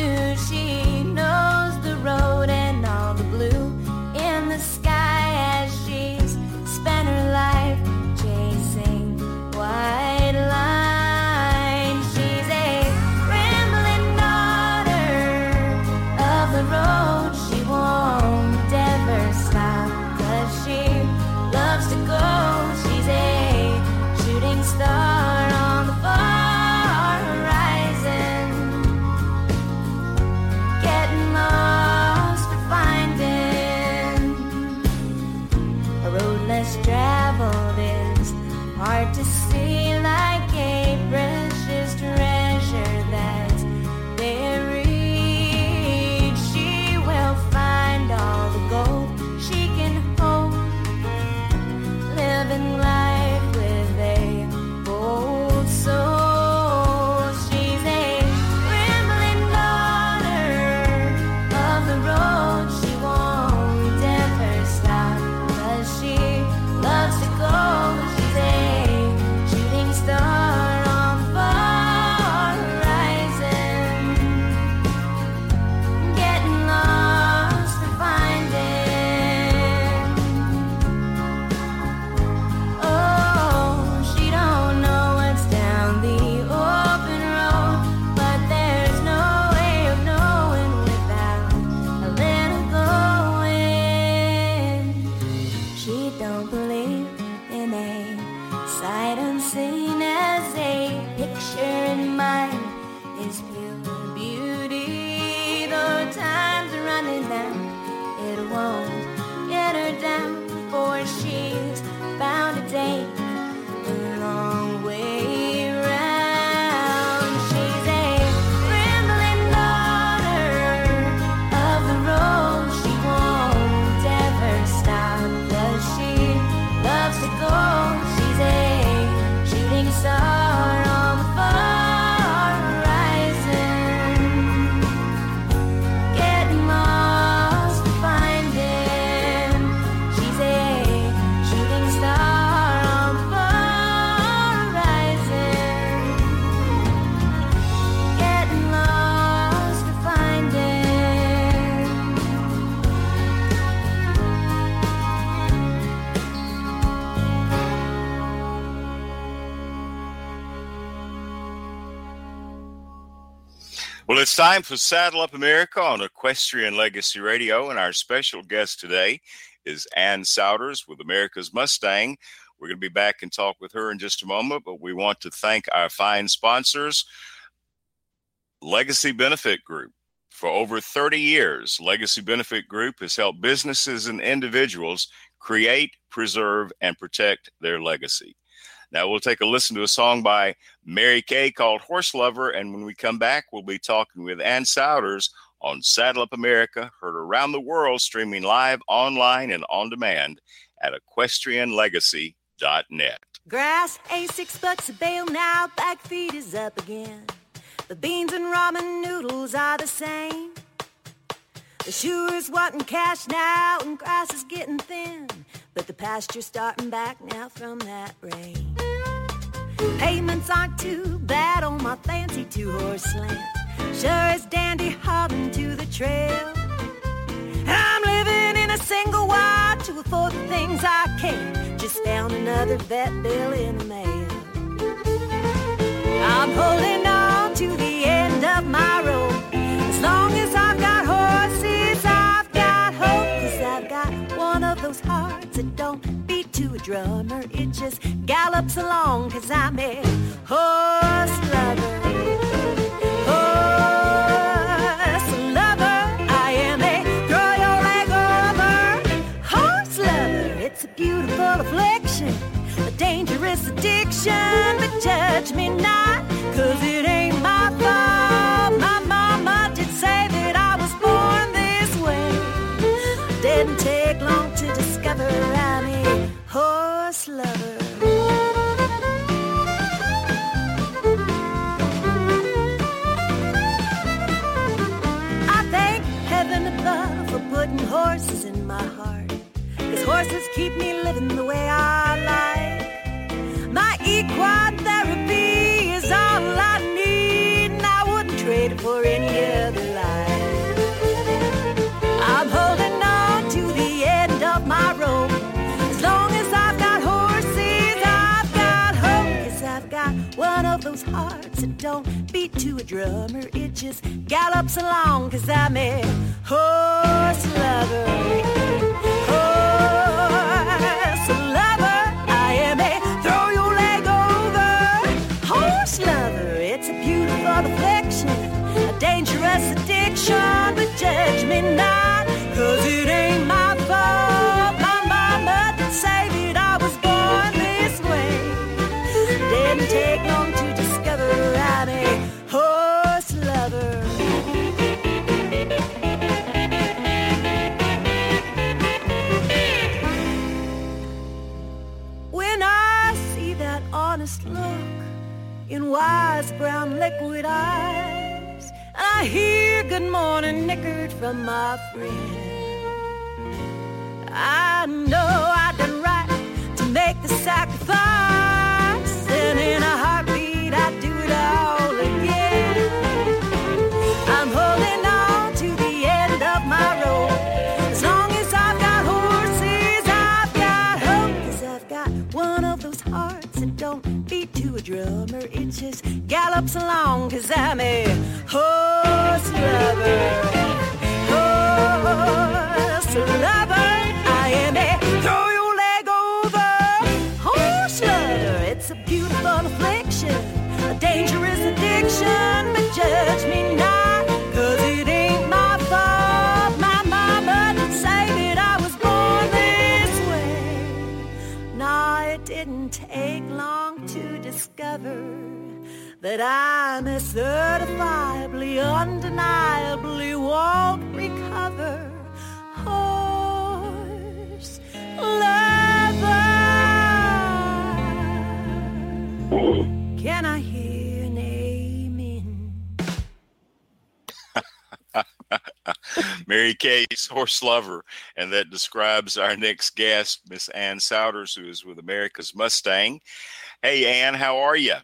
Time for Saddle Up America on Equestrian Legacy Radio, and our special guest today is Ann Souders with America's Mustang. We're going to be back and talk with her in just a moment, but we want to thank our fine sponsors, Legacy Benefit Group. For over 30 years, Legacy Benefit Group has helped businesses and individuals create, preserve, and protect their legacy. Now we'll take a listen to a song by Mary Kay called Horse Lover. And when we come back, we'll be talking with Ann Souders on Saddle Up America, heard around the world, streaming live, online, and on demand at equestrianlegacy.net. Grass, ain't six bucks a bale now, back feet is up again. The beans and ramen noodles are the same. The shoer's wanting cash now, and grass is getting thin. But the pasture's starting back now from that rain. Payments aren't too bad on my fancy two-horse slant. Sure as dandy hogging to the trail. I'm living in a single wide to afford the things I can't. Just found another vet bill in the mail. I'm holding on to the end of my rope. As long as I've got horses, I've got hope. Cause I've got one of those hearts that don't beat to a drummer. It just gallops along cause I'm a horse lover. Horse lover. I am a throw your leg over. Horse lover. It's a beautiful affliction. A dangerous addiction. But judge me not. Drummer. It just gallops along. Cause I'm a horse lover. Good morning nickered from my friend, I know I done right to make the sacrifice, and in a heartbeat I'd do it all again. I'm holding on to the end of my rope. As long as I've got horses, I've got hope. Cause I've got one of those hearts that don't beat to a drummer. It just gallops along. Cause I'm a Mary Kay's horse lover, and that describes our next guest, Miss Ann Souders, who is with America's Mustang. Hey, Ann, how are you?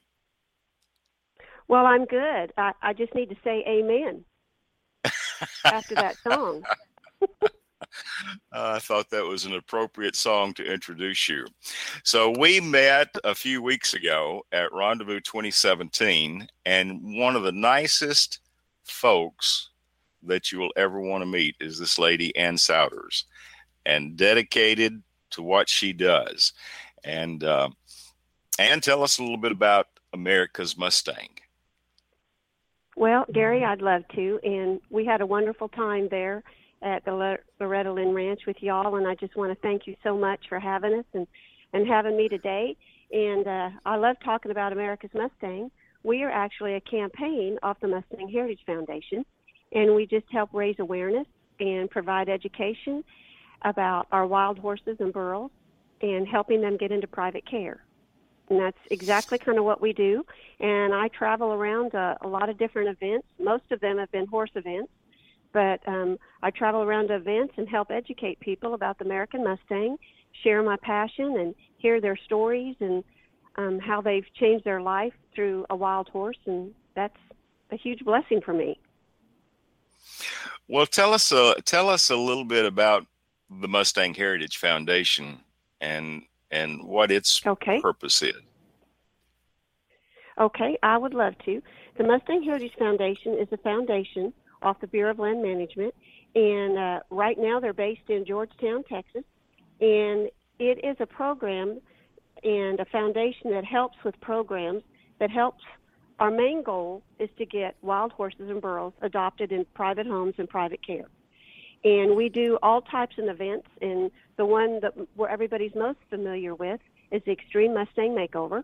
Well, I'm good. I, I just need to say amen after that song. Uh, I thought that was an appropriate song to introduce you. So we met a few weeks ago at Rendezvous 2017, and one of the nicest folks that you will ever want to meet is this lady, Ann Souders, and dedicated to what she does. And uh, Ann, tell us a little bit about America's Mustang. Well, Gary, I'd love to. And we had a wonderful time there at the Loretta Lynn Ranch with y'all. And I just want to thank you so much for having us and, and having me today. And uh, I love talking about America's Mustang. We are actually a campaign off the Mustang Heritage Foundation, and we just help raise awareness and provide education about our wild horses and burros and helping them get into private care. And that's exactly kind of what we do. And I travel around uh, a lot of different events. Most of them have been horse events, but um, I travel around to events and help educate people about the American Mustang, share my passion, and hear their stories and um, how they've changed their life through a wild horse, and that's a huge blessing for me. Well, tell us a tell us a little bit about the Mustang Heritage Foundation and and what its okay. purpose is. Okay, I would love to. The Mustang Heritage Foundation is a foundation off the Bureau of Land Management, and uh, right now they're based in Georgetown, Texas, and it is a program and a foundation that helps with programs that helps. Our main goal is to get wild horses and burros adopted in private homes and private care. And we do all types of events, and the one that where everybody's most familiar with is the Extreme Mustang Makeover,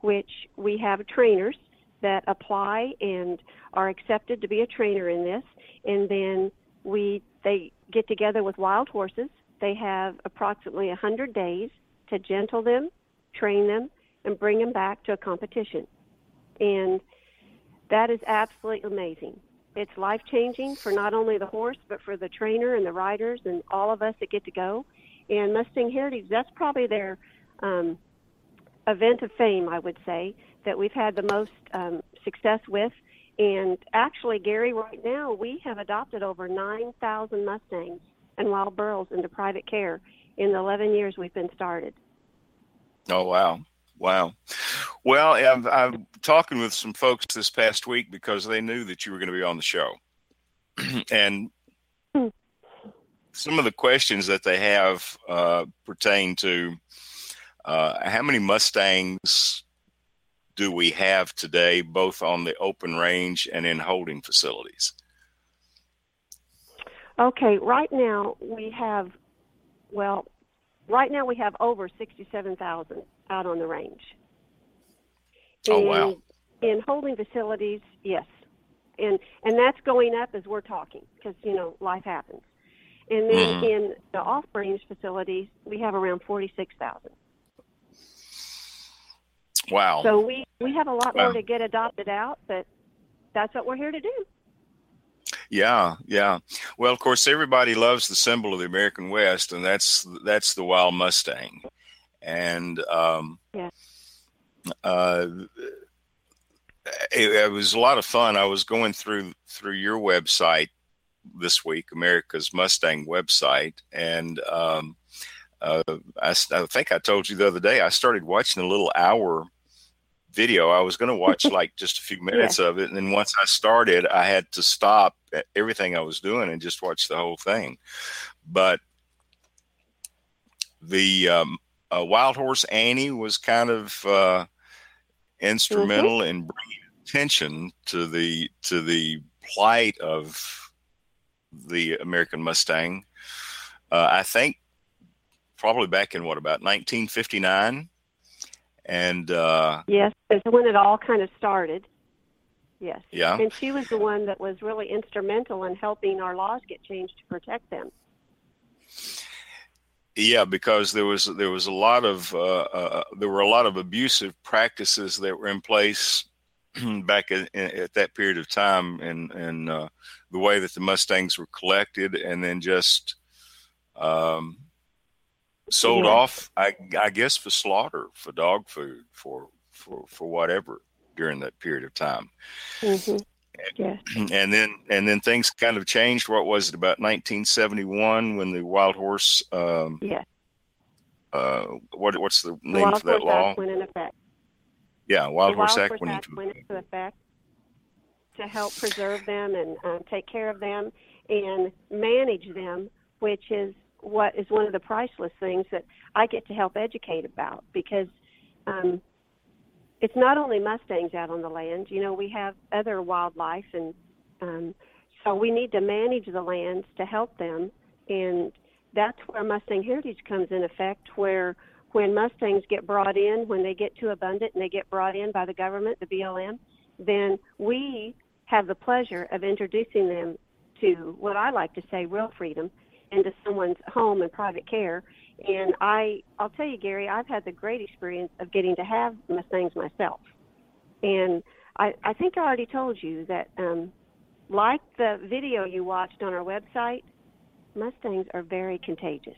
which we have trainers that apply and are accepted to be a trainer in this. And then we they get together with wild horses. They have approximately 100 days to gentle them, train them, and bring them back to a competition. And that is absolutely amazing. It's life changing for not only the horse, but for the trainer and the riders and all of us that get to go. And Mustang Heritage, that's probably their um, event of fame, I would say, that we've had the most um, success with. And actually, Gary, right now, we have adopted over 9,000 Mustangs and wild burros into private care in the 11 years we've been started. Oh, wow. Wow. Well, I'm, I'm, talking with some folks this past week because they knew that you were going to be on the show. and some of the questions that they have uh, pertain to uh, how many Mustangs do we have today, both on the open range and in holding facilities? Okay, right now we have, well, right now we have over 67,000 out on the range. Oh wow! In holding facilities, yes, and and that's going up as we're talking because you know life happens. And then mm-hmm. in the off-range facilities, we have around forty-six thousand. Wow! So we we have a lot wow. more to get adopted out, but that's what we're here to do. Yeah, yeah. Well, of course, everybody loves the symbol of the American West, and that's that's the wild Mustang. And um, yeah. Uh, it, it, was a lot of fun. I was going through through your website this week, America's Mustang website, and um, uh, I, I think I told you the other day I started watching a little hour video. I was going to watch like just a few minutes yeah. of it, and then once I started, I had to stop everything I was doing and just watch the whole thing. But the um, uh, Wild Horse Annie was kind of uh, instrumental mm-hmm. in bringing attention to the to the plight of the American Mustang. Uh, I think probably back in what about 1959, and uh, yes, that's when it all kind of started. Yes. Yeah. And she was the one that was really instrumental in helping our laws get changed to protect them. Yeah, because there was there was a lot of uh, uh, there were a lot of abusive practices that were in place back in, in, at that period of time, and and uh, the way that the Mustangs were collected and then just um, sold yeah. off, I, I guess, for slaughter, for dog food, for for for whatever during that period of time. Mm-hmm. Yeah. And then and then things kind of changed. What was it about 1971 when the Wild Horse? Um, yeah. Uh, what what's the name the for that law? Act went in effect. Yeah, Wild Horse Wild Act, went, into, went into effect. to help preserve them and uh, take care of them and manage them, which is what is one of the priceless things that I get to help educate about because um, it's not only Mustangs out on the land. You know, we have other wildlife, and um, so we need to manage the lands to help them. And that's where Mustang Heritage comes in effect, where when Mustangs get brought in, when they get too abundant and they get brought in by the government, the BLM, then we have the pleasure of introducing them to what I like to say real freedom into someone's home and private care. And I, I'll tell you, Gary, I've had the great experience of getting to have Mustangs myself. And I, I think I already told you that, um, like the video you watched on our website, Mustangs are very contagious.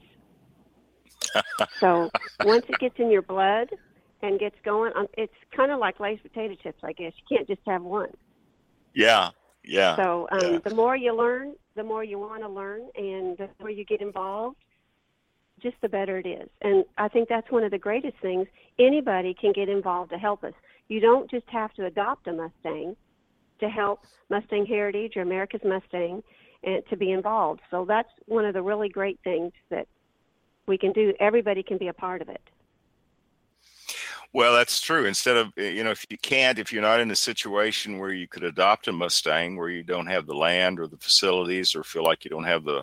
so once it gets in your blood and gets going, um, it's kind of like Lay's potato chips, I guess. You can't just have one. Yeah, yeah. So um, yeah. the more you learn, the more you want to learn, and the more you get involved, just the better it is. And I think that's one of the greatest things. Anybody can get involved to help us. You don't just have to adopt a Mustang to help Mustang Heritage or America's Mustang and to be involved. So that's one of the really great things that we can do. Everybody can be a part of it. Well, that's true. Instead of, eh, you know, if you can't, if you're not in a situation where you could adopt a Mustang, where you don't have the land or the facilities, or feel like you don't have the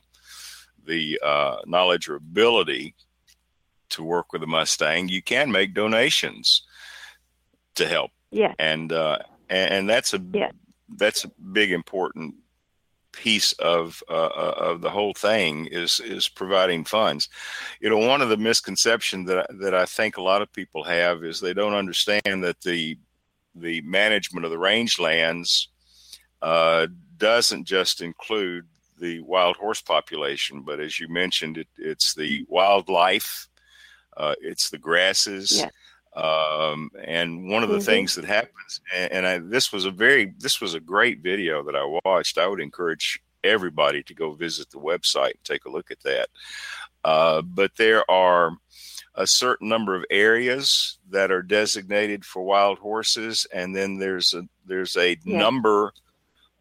the uh, knowledge or ability to work with a Mustang, you can make donations to help. Yeah. And uh, and, and that's a yeah. that's a big important piece of uh, uh, of the whole thing is is providing funds. You know, one of the misconceptions that that I think a lot of people have is they don't understand that the the management of the rangelands uh, doesn't just include the wild horse population, but as you mentioned, it, it's the wildlife, uh, it's the grasses. Yeah. Um, and one of the Mhm. things that happens, and, and I, this was a very, this was a great video that I watched. I would encourage everybody to go visit the website and take a look at that. Uh, but there are a certain number of areas that are designated for wild horses, and then there's a there's a Yeah. number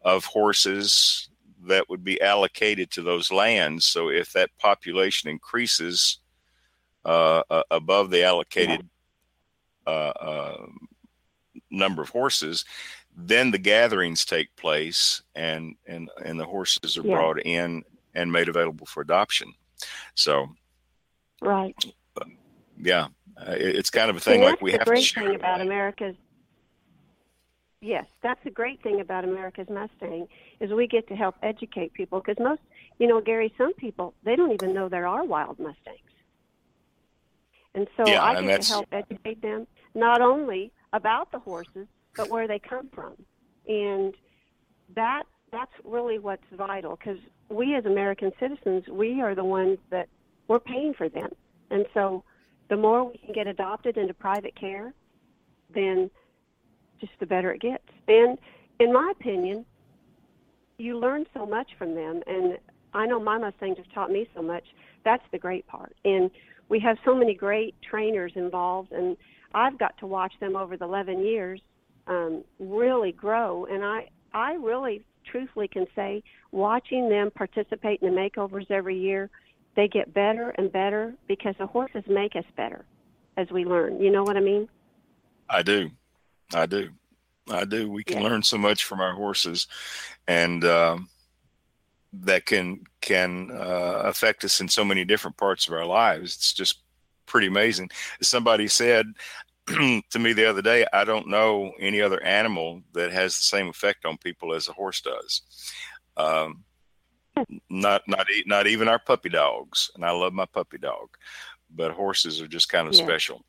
of horses that would be allocated to those lands. So if that population increases uh, uh, above the allocated uh, uh, number of horses, then the gatherings take place, and and and the horses are Yeah. brought in and made available for adoption. So Right. yeah, uh, it- it's kind of a thing like we have to great share. thing about. America's. Yes, that's the great thing about America's Mustang is we get to help educate people because most, you know, Gary, some people they don't even know there are wild Mustangs, and so Yeah, I get to help educate them not only about the horses but where they come from, and that that's really what's vital because we as American citizens we are the ones that we're paying for them, and so the more we can get adopted into private care, then just the better it gets. And in my opinion, you learn so much from them. And I know my Mustangs have taught me so much. That's the great part. And we have so many great trainers involved, and I've got to watch them over the 11 years um, really grow. And I, I really truthfully can say, watching them participate in the makeovers every year, they get better and better because the horses make us better as we learn. You know what I mean? I do. I do. I do. We can Yeah. learn so much from our horses, and um, that can can uh, affect us in so many different parts of our lives. It's just pretty amazing. Somebody said to me the other day, "I don't know any other animal that has the same effect on people as a horse does." Um, not not not even our puppy dogs, and I love my puppy dog, but horses are just kind of Yeah. special.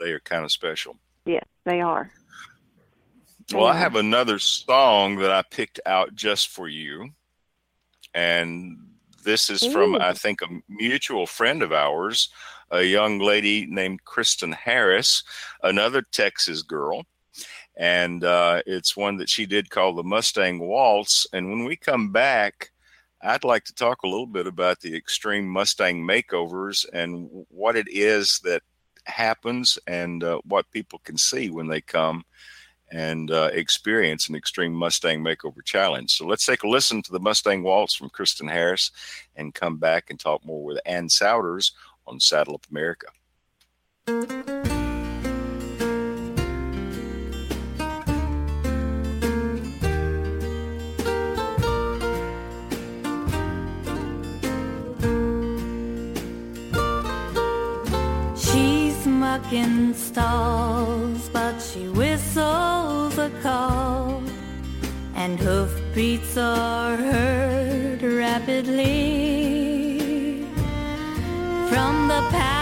They are kind of special. Yes, they are. Well, I have another song that I picked out just for you. And this is from, Ooh. I think, a mutual friend of ours, a young lady named Kristyn Harris, another Texas girl. And uh, it's one that she did called the Mustang Waltz. And when we come back, I'd like to talk a little bit about the extreme Mustang makeovers and what it is that happens and uh, what people can see when they come and uh, experience an extreme Mustang makeover challenge. So let's take a listen to the Mustang Waltz from Kristyn Harris and come back and talk more with Ann Souders on Saddle Up America. She's mucking stalls, but she whistles a call, and hoofbeats are heard rapidly. From the pasture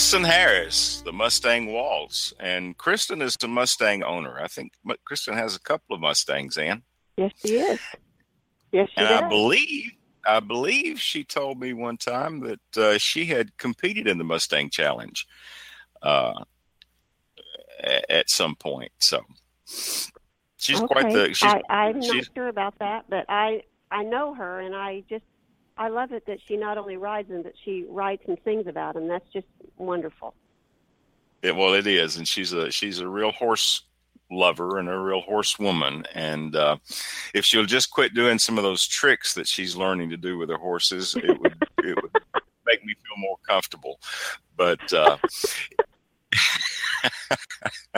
Kristyn Harris, the Mustang Waltz. And Kristyn is the Mustang owner. I think Kristyn has a couple of Mustangs, Ann. Yes, she is. Yes, she And does. I believe I believe she told me one time that uh, she had competed in the Mustang Challenge uh, at some point. So she's quite the. She's, I, I'm she's- not sure about that, but I I know her, and I just I love it that she not only rides them, but she writes and sings about them. That's just wonderful. Yeah, well, it is, and she's a she's a real horse lover and a real horse woman. And uh, if she'll just quit doing some of those tricks that she's learning to do with her horses, it would it would make me feel more comfortable. But uh,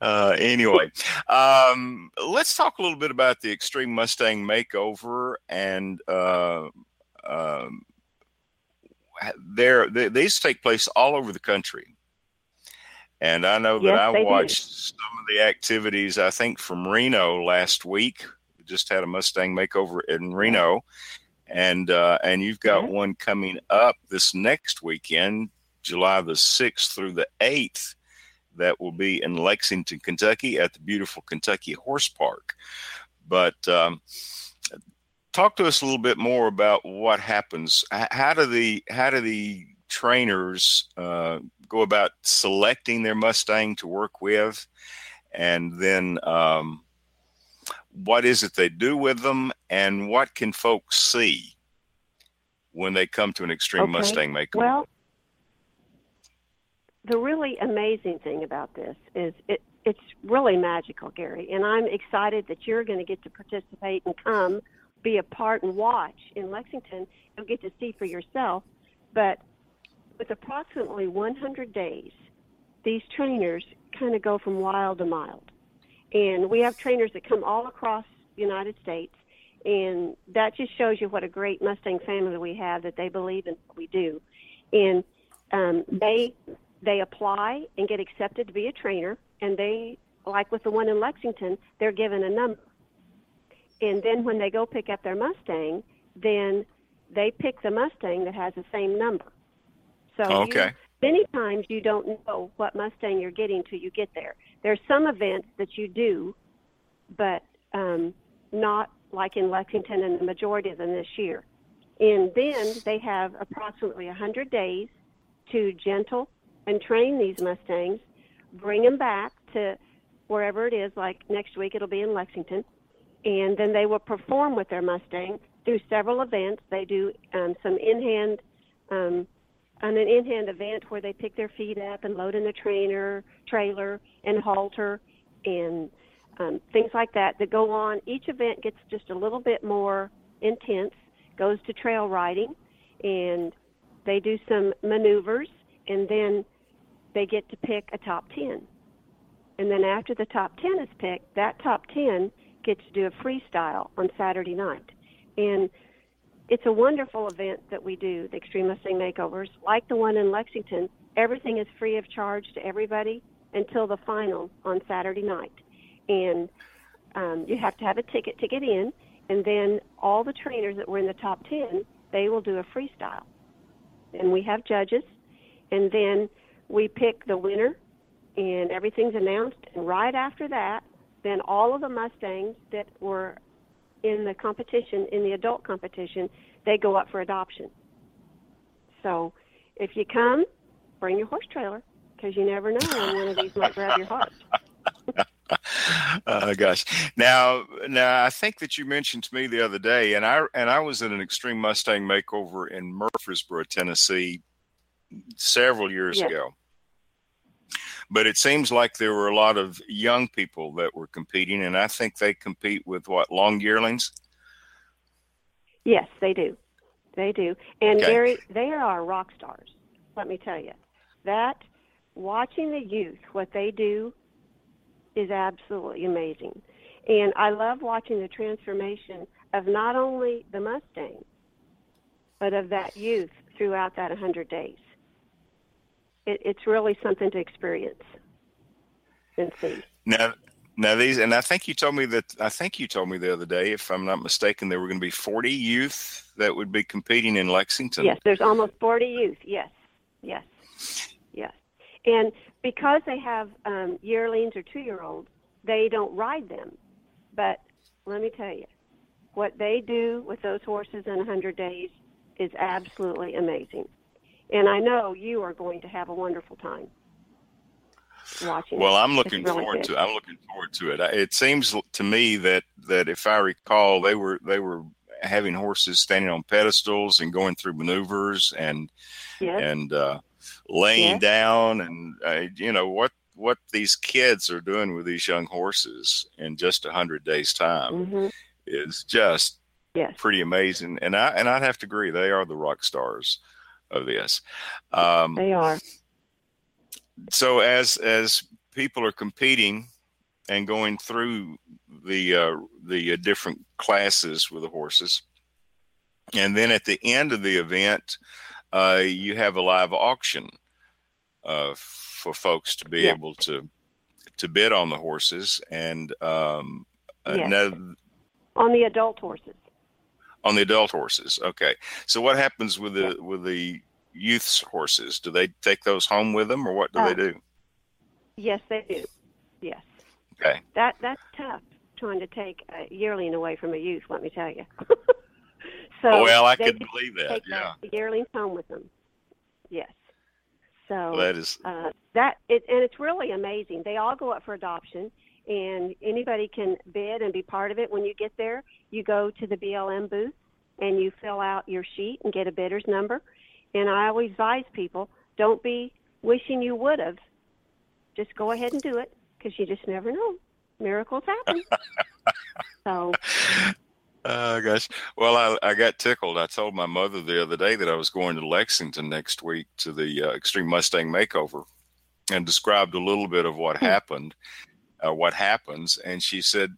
uh, anyway, um, let's talk a little bit about the Extreme Mustang Makeover and. Uh, um, there, they, these take place all over the country. And I know that I they do. watched some of the activities, I think, from Reno last week. We just had a Mustang makeover in Reno. And uh, and you've got Yeah. one coming up this next weekend, July the 6th through the 8th, that will be in Lexington, Kentucky at the beautiful Kentucky Horse Park. But um, talk to us a little bit more about what happens. How do the how do the trainers uh, go about selecting their Mustang to work with, and then um, what is it they do with them, and what can folks see when they come to an extreme Okay. Mustang makeover? Well, the really amazing thing about this is it, it's really magical, Gary, and I'm excited that you're going to get to participate and come be a part and watch in Lexington. You'll get to see for yourself. But with approximately 100 days, these trainers kind of go from wild to mild. And we have trainers that come all across the United States, and that just shows you what a great Mustang family we have that they believe in what we do. And um, they they apply and get accepted to be a trainer, and they like with the one in Lexington, they're given a number. And then when they go pick up their Mustang, then they pick the Mustang that has the same number. So you- Okay. many times you don't know what Mustang you're getting till you get there. There's some events that you do, but um, not like in Lexington and the majority of them this year. And then they have approximately 100 days to gentle and train these Mustangs, bring them back to wherever it is, like next week it'll be in Lexington, and then they will perform with their Mustang through several events. They do um, some in-hand, um, an in-hand event where they pick their feet up and load in the trainer, trailer, and halter, and um, things like that that go on. Each event gets just a little bit more intense, goes to trail riding, and they do some maneuvers, and then they get to pick a top 10. And then after the top 10 is picked, that top 10 gets to do a freestyle on Saturday night. And it's a wonderful event that we do, the Extreme Mustang Makeovers. Like the one in Lexington, everything is free of charge to everybody until the final on Saturday night. And um, you have to have a ticket to get in, and then all the trainers that were in the top 10, they will do a freestyle. And we have judges, and then we pick the winner, and everything's announced. And right after that, then all of the Mustangs that were in the competition, in the adult competition, they go up for adoption. So if you come, bring your horse trailer because you never know when one of these might grab your heart. uh, gosh. Now, now I think that you mentioned to me the other day, and I and I was in an extreme Mustang makeover in Murfreesboro, Tennessee, several years Yes. ago. But it seems like there were a lot of young people that were competing, and I think they compete with what long yearlings. Yes, they do. They do. And Okay. Gary, they are rock stars. Let me tell you. That watching the youth what they do is absolutely amazing. And I love watching the transformation of not only the Mustang, but of that youth throughout that 100 days. It, it's really something to experience and see. Now, now these, and I think you told me that I think you told me the other day, if I'm not mistaken, there were going to be 40 youth that would be competing in Lexington. Yes, there's almost 40 youth. Yes, yes, yes. And because they have um, yearlings or two year olds, they don't ride them. But let me tell you, what they do with those horses in 100 days is absolutely amazing. And I know you are going to have a wonderful time watching. Well, it. I'm looking really forward good. to. I'm looking forward to it. It seems to me that that if I recall, they were they were having horses standing on pedestals and going through maneuvers and Yes. and uh, laying Yes. down and uh, you know what what these kids are doing with these young horses in just a hundred days time hmm is just Yes. pretty amazing. And I and I'd have to agree they are the rock stars of this. Um, They are. so as as people are competing and going through the uh, the uh, different classes with the horses, and then at the end of the event, uh, you have a live auction uh, for folks to be Yeah. able to to bid on the horses and um, Yes. On the adult horses. On the adult horses. Okay, so what happens with the with the youth's horses? Do they take those home with them, or what do Uh, they do? Yes, they do. Yes. Okay. That that's tough. trying to take a yearling away from a youth. Let me tell you. so Oh, well, I could believe that. take Yeah. the yearlings home with them. Yes. So Well, that is uh, that it, and it's really amazing. They all go up for adoption, and anybody can bid and be part of it. When you get there, you go to the BLM booth and you fill out your sheet and get a bidder's number. And I always advise people: don't be wishing you would have. Just go ahead and do it because you just never know. Miracles happen. so Oh gosh. Well, I, I got tickled. I told my mother the other day that I was going to Lexington next week to the uh, Extreme Mustang Makeover, and described a little bit of what happened, uh, what happens, and she said,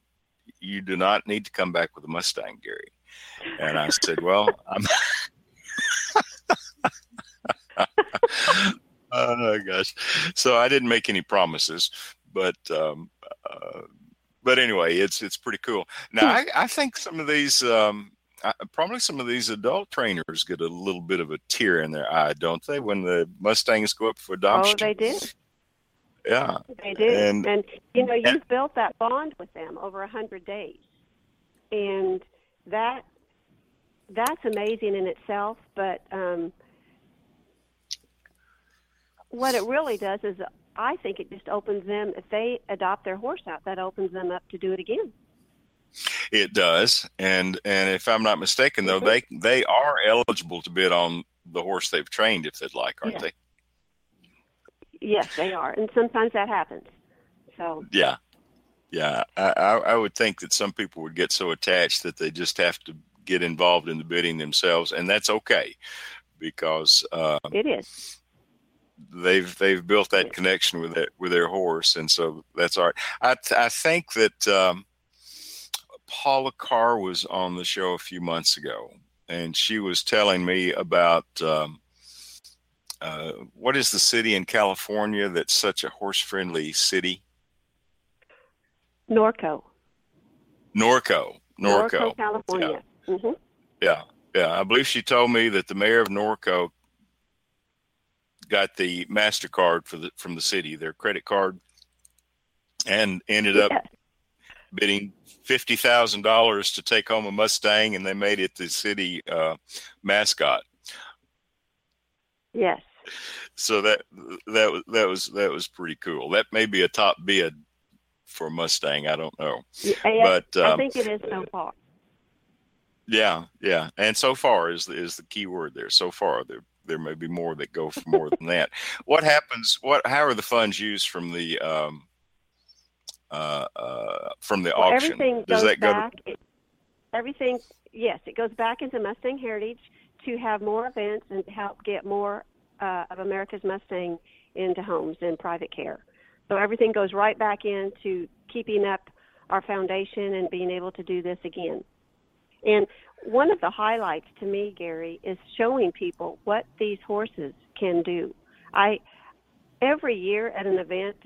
"You do not need to come back with a Mustang, Gary." And I said, "Well, I'm." oh gosh. So I didn't make any promises, but um, uh, but anyway, it's it's pretty cool. Now I, I think some of these um, I, probably some of these adult trainers get a little bit of a tear in their eye, don't they, when the Mustangs go up for adoption? oh, adoption? they do. Yeah, They do. And- And, you know, you've and- built that bond with them over a hundred days. And that that's amazing in itself, but um what it really does is I think it just opens them if they adopt their horse out, that opens them up to do it again. it does. And and if I'm not mistaken, though, they they are eligible to bid on the horse they've trained if they'd like, aren't Yeah. they? Yes, they are. And sometimes that happens. So Yeah, yeah. I, I I would think that some people would get so attached that they just have to get involved in the bidding themselves, and that's okay because uh, it is. they've they've built that connection with it with their horse, and so that's all right. I I think that um, Paula Carr was on the show a few months ago, and she was telling me about um, uh, what is the city in California that's such a horse friendly city? Norco. Norco. Norco. California. hmm Yeah, yeah. I believe she told me that the mayor of Norco got the Mastercard for the from the city, their credit card, and ended up bidding fifty thousand dollars to take home a Mustang, and they made it the city uh, mascot. Yes. So that that was that was that was pretty cool. That may be a top bid for Mustang. I don't know, Yeah, but I um, think it is so far. Yeah, yeah, and so far is is the key word there. So far, there there may be more that go for more than that. What happens? What? How are the funds used from the um, uh, uh, from the Well, auction? everything Does goes that go? back. it- everything, yes, it goes back into Mustang Heritage to have more events and help get more uh, of America's Mustang into homes and private care. So everything goes right back into keeping up our foundation and being able to do this again. And one of the highlights to me, Gary, is showing people what these horses can do. I every year at an event,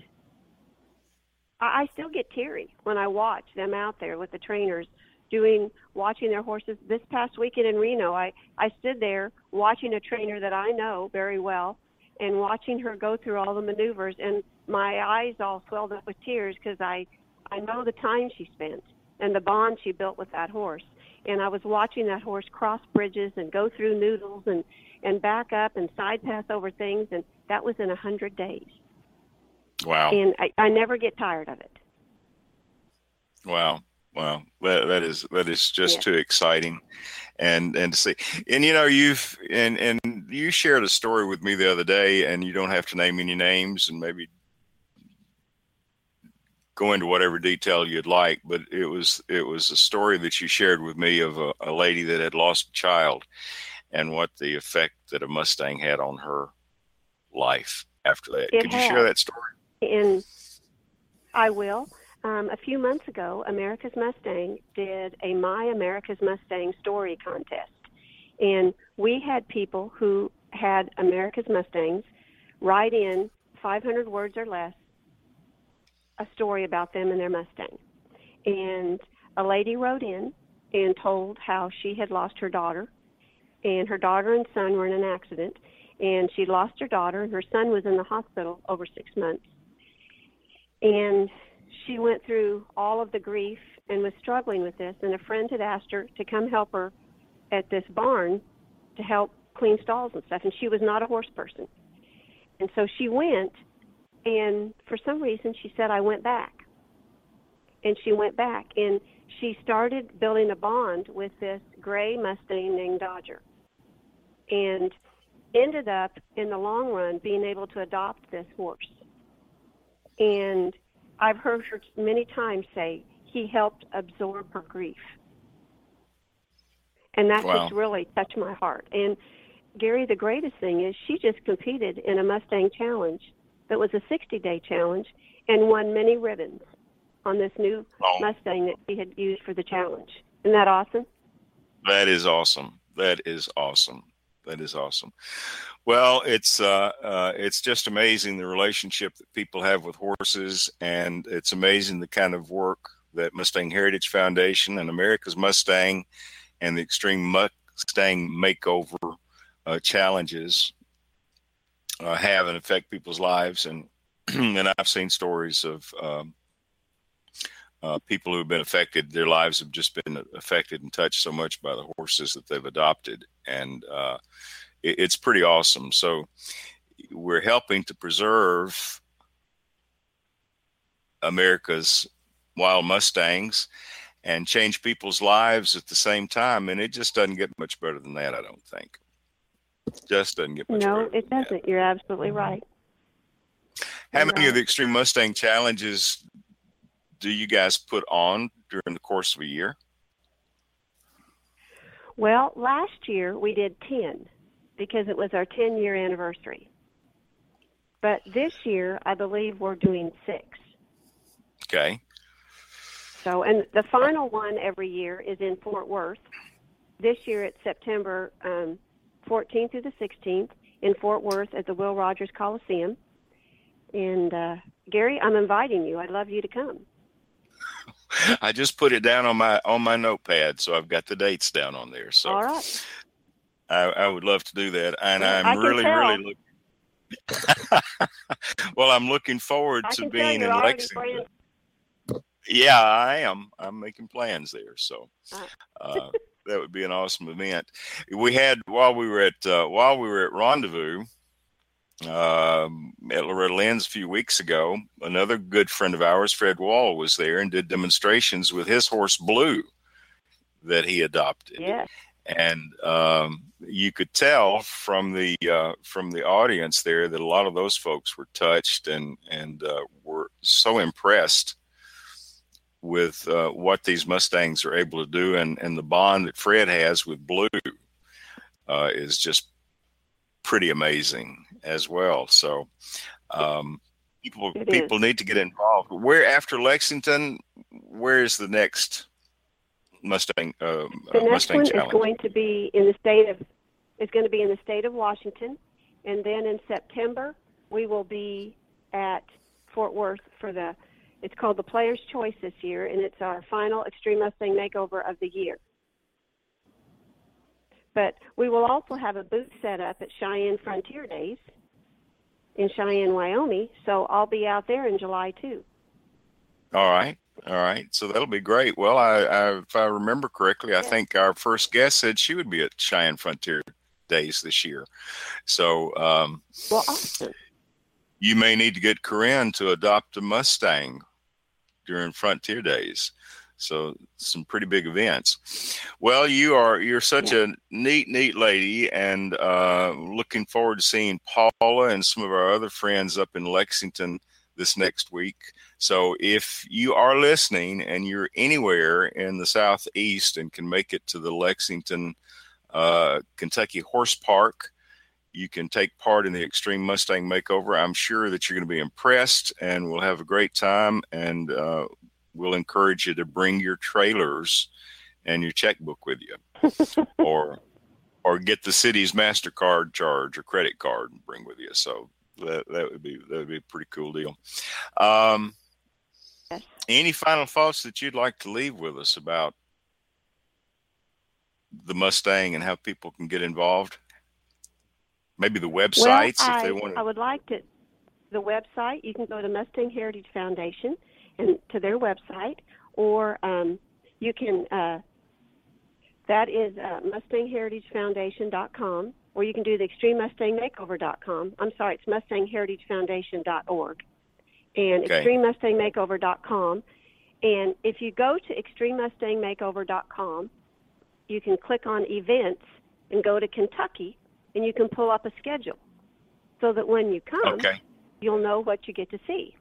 I, I still get teary when I watch them out there with the trainers doing watching their horses. This past weekend in Reno, I I stood there watching a trainer that I know very well and watching her go through all the maneuvers and my eyes all swelled up with tears because I I know the time she spent and the bond she built with that horse. And I was watching that horse cross bridges and go through noodles and and back up and side pass over things and that was in a hundred days. Wow, And I, I never get tired of it. wow, wow. That that is that is just Yeah. too exciting, and and to see. And you know, you've and and you shared a story with me the other day, and you don't have to name any names, and maybe go into whatever detail you'd like, but it was it was a story that you shared with me of a, a lady that had lost a child and what the effect that a Mustang had on her life after that. It Could you share that story? And I will. Um, a few months ago, America's Mustang did a My America's Mustang story contest. And we had people who had America's Mustangs write in 500 words or less a story about them and their Mustang. And a lady wrote in and told how she had lost her daughter, and her daughter and son were in an accident, and she lost her daughter, and her son was in the hospital over six months. And she went through all of the grief and was struggling with this, and a friend had asked her to come help her at this barn to help clean stalls and stuff, and she was not a horse person. And so she went, and for some reason she said, I went back. And she went back, and she started building a bond with this gray Mustang named Dodger. And ended up, in the long run, being able to adopt this horse. And I've heard her many times say he helped absorb her grief. And that Wow. just really touched my heart. And Gary, the greatest thing is she just competed in a Mustang challenge that was a 60 day challenge and won many ribbons on this new Oh. Mustang that she had used for the challenge. Isn't that awesome? That is awesome. That is awesome. That is awesome. Well, it's uh, uh, it's just amazing the relationship that people have with horses, and it's amazing the kind of work that Mustang Heritage Foundation and America's Mustang and the Extreme Mustang Makeover uh, challenges uh, have and affect people's lives. And and I've seen stories of um, uh, people who have been affected, their lives have just been affected and touched so much by the horses that they've adopted, and uh, it, it's pretty awesome. So we're helping to preserve America's wild mustangs and change people's lives at the same time, and it just doesn't get much better than that. I don't think. Just doesn't get much better. No, it doesn't. You're absolutely right. How many of the Extreme Mustang challenges do you guys put on during the course of a year? Well, last year we did 10 because it was our 10 year anniversary. But this year, I believe we're doing six. Okay. So, and the final one every year is in Fort Worth. This year it's September um, 14th through the 16th in Fort Worth at the Will Rogers Coliseum. And uh, Gary, I'm inviting you. I'd love you to come. I just put it down on my on my notepad, so I've got the dates down on there. So All right. I, I would love to do that, and Well, I'm really, tell. really looking. well, I'm looking forward I to being in Lexington. Yeah, I am. I'm making plans there, so uh, that would be an awesome event. We had while we were at uh, while we were at Rendezvous um, at Loretta Lynn's a few weeks ago. Another good friend of ours, Fred Wall, was there and did demonstrations with his horse Blue that he adopted Yes. and um, you could tell from the uh, from the audience there that a lot of those folks were touched and and uh, were so impressed with uh, what these Mustangs are able to do, and and the bond that Fred has with Blue uh, is just pretty amazing as well. So. Um, People, It people need to get involved. Where after Lexington, where is the next Mustang uh, The next Mustang one challenge? is going to be in the state of is going to be in the state of Washington, and then in September we will be at Fort Worth for the. It's called the Player's Choice this year, and it's our final Extreme Mustang Makeover of the year. But we will also have a booth set up at Cheyenne Frontier Days in Cheyenne, Wyoming. So I'll be out there in July too. All right. All right. So that'll be great. Well, I, I if I remember correctly, I think our first guest said she would be at Cheyenne Frontier Days this year. So um, Well, awesome. you may need to get Carin to adopt a Mustang during Frontier Days. So some pretty big events. Well, you are you're such a neat, neat lady, and uh, looking forward to seeing Paula and some of our other friends up in Lexington this next week. So if you are listening and you're anywhere in the southeast and can make it to the Lexington, uh, Kentucky Horse Park, you can take part in the Extreme Mustang Makeover. I'm sure that you're going to be impressed, and we'll have a great time. And uh, we'll encourage you to bring your trailers and your checkbook with you, or or get the city's Mastercard charge or credit card and bring with you. So that that would be that would be a pretty cool deal. Um, Yes. any final thoughts that you'd like to leave with us about the Mustang and how people can get involved? Maybe the websites well, if they I, want I would like to. The website you can go to Mustang Heritage Foundation, and to their website, or um, you can. Uh, that is uh, MustangHeritageFoundation.com, or you can do the ExtremeMustangMakeover.com. I'm sorry, it's MustangHeritageFoundation.org, and Okay. ExtremeMustangMakeover.com. And if you go to ExtremeMustangMakeover.com, you can click on events and go to Kentucky, and you can pull up a schedule, so that when you come, Okay. you'll know what you get to see.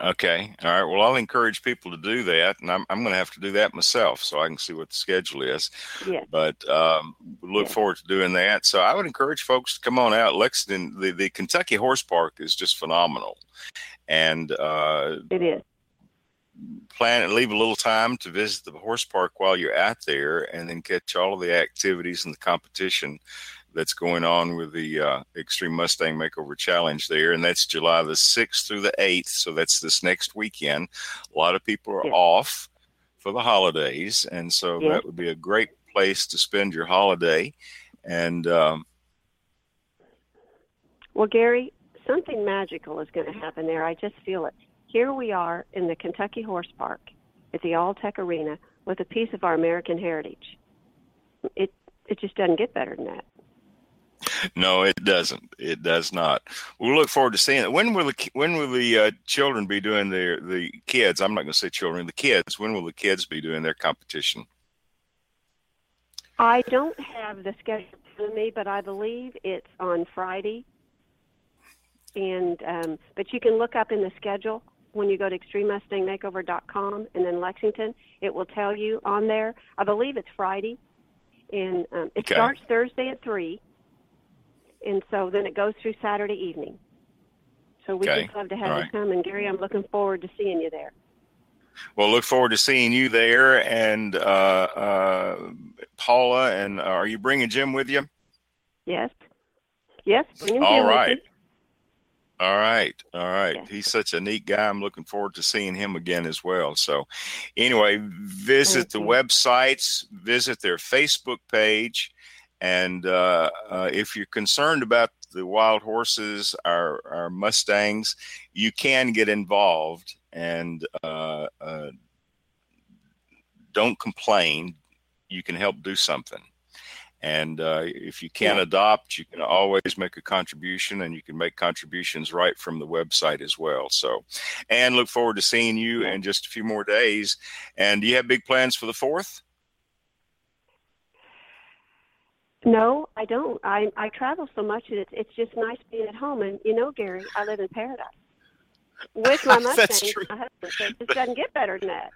Okay. All right. Well, I'll encourage people to do that, and I'm I'm going to have to do that myself so I can see what the schedule is. Yes. But um, look Yeah. forward to doing that. So I would encourage folks to come on out. Lexington, the the Kentucky Horse Park is just phenomenal, and uh, It is. plan and leave a little time to visit the horse park while you're out there, and then catch all of the activities and the competition that's going on with the uh, Extreme Mustang Makeover Challenge there, and that's July the sixth through the eighth. So that's this next weekend. A lot of people are Yes. off for the holidays, and so Yes. that would be a great place to spend your holiday. And um, Well, Gary, something magical is going to happen there. I just feel it. Here we are in the Kentucky Horse Park at the Alltech Arena with a piece of our American heritage. It it just doesn't get better than that. No, it doesn't. It does not. We'll look forward to seeing it. When will the when will the uh, children be doing their the kids? I'm not going to say children. The kids. When will the kids be doing their competition? I don't have the schedule with me, but I believe it's on Friday. And um, but you can look up in the schedule when you go to extrememustangmakeover.com and then Lexington. It will tell you on there. I believe it's Friday, and um, it Okay. starts Thursday at three, and so then it goes through Saturday evening. So we Okay. just love to have All you right. come, and Gary, I'm looking forward to seeing you there. Well, look forward to seeing you there, and uh, uh, Paula. And uh, are you bringing Jim with you? Yes, yes. Bring him All right. With you. All right. All right. Yes. He's such a neat guy. I'm looking forward to seeing him again as well. So, anyway, visit the websites, visit their Facebook page, and uh, uh, if you're concerned about the wild horses, our our Mustangs, you can get involved and uh, uh, don't complain. You can help do something. And uh, if you can't Yeah. adopt, you can always make a contribution, and you can make contributions right from the website as well. So, and look forward to seeing you in just a few more days. And do you have big plans for the fourth? No, I don't. I I travel so much that it's it's just nice being at home. And you know, Gary, I live in paradise with my Mustang. That's true. My husband it doesn't get better than that.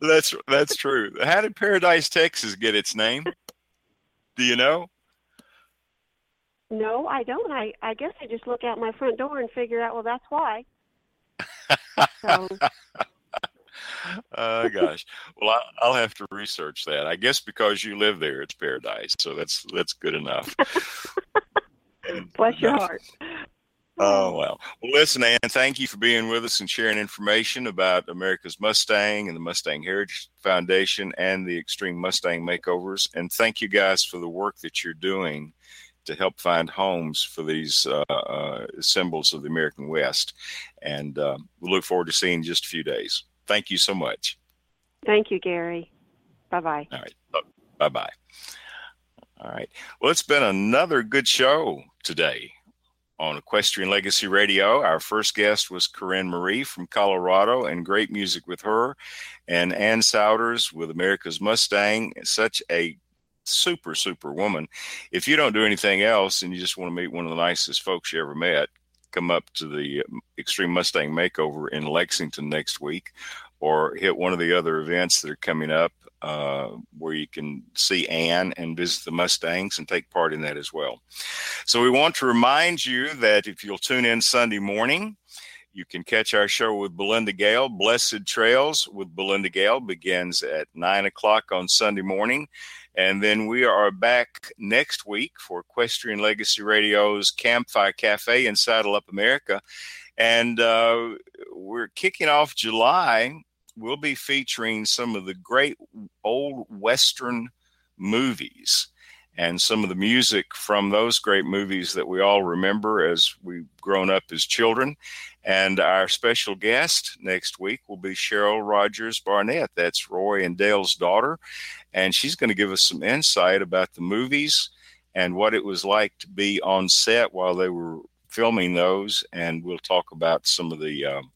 That's that's true. How did Paradise, Texas, get its name? Do you know? No, I don't. I I guess I just look out my front door and figure out. Well, that's why. So Oh gosh. Well, I, I'll have to research that. I guess because you live there, it's paradise. So that's that's good enough. bless your heart. Oh well. Well, listen, Ann. Thank you for being with us and sharing information about America's Mustang and the Mustang Heritage Foundation and the Extreme Mustang Makeovers. And thank you guys for the work that you're doing to help find homes for these uh, uh, symbols of the American West. And uh, we look forward to seeing you in just a few days. Thank you so much. Thank you, Gary. Bye bye. All right. Bye bye. All right. Well, it's been another good show today on Equestrian Legacy Radio. Our first guest was Carin Mari from Colorado, and great music with her, and Ann Souders with America's Mustang. Such a super, super woman. If you don't do anything else and you just want to meet one of the nicest folks you ever met, come up to the Extreme Mustang Makeover in Lexington next week or hit one of the other events that are coming up uh, where you can see Ann and visit the Mustangs and take part in that as well. So we want to remind you that if you'll tune in Sunday morning, you can catch our show with Belinda Gail. Blessed Trails with Belinda Gail begins at nine o'clock on Sunday morning. And then we are back next week for Equestrian Legacy Radio's Campfire Cafe in Saddle Up America. And uh, we're kicking off July. We'll be featuring some of the great old Western movies and some of the music from those great movies that we all remember as we've grown up as children. And our special guest next week will be Cheryl Rogers Barnett. That's Roy and Dale's daughter. And she's going to give us some insight about the movies and what it was like to be on set while they were filming those. And we'll talk about some of the. Um,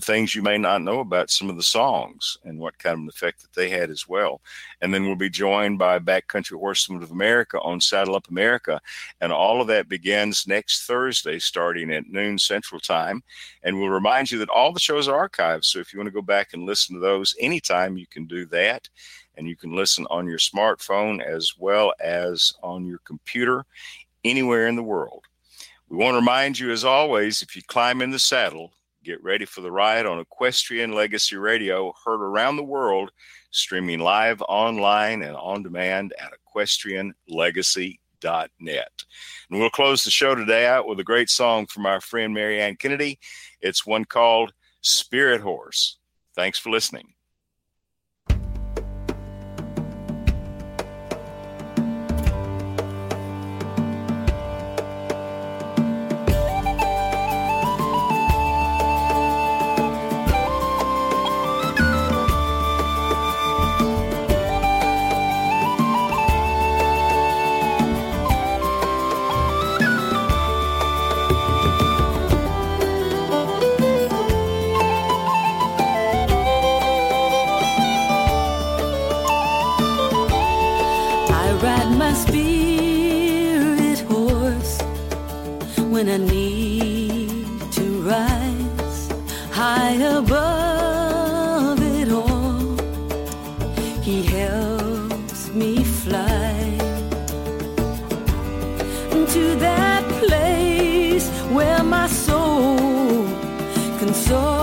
things you may not know about some of the songs and what kind of an effect that they had as well. And then we'll be joined by Backcountry Horsemen of America on Saddle Up America. And all of that begins next Thursday, starting at noon Central Time. And we'll remind you that all the shows are archived. So if you want to go back and listen to those anytime, you can do that. And you can listen on your smartphone as well as on your computer anywhere in the world. We want to remind you, as always, if you climb in the saddle, Get ready for the ride on Equestrian Legacy Radio, heard around the world, streaming live online and on demand at equestrianlegacy.net. And we'll close the show today out with a great song from our friend Marianne Kennedy. It's one called Spirit Horse. Thanks for listening. into that place where my soul can soar.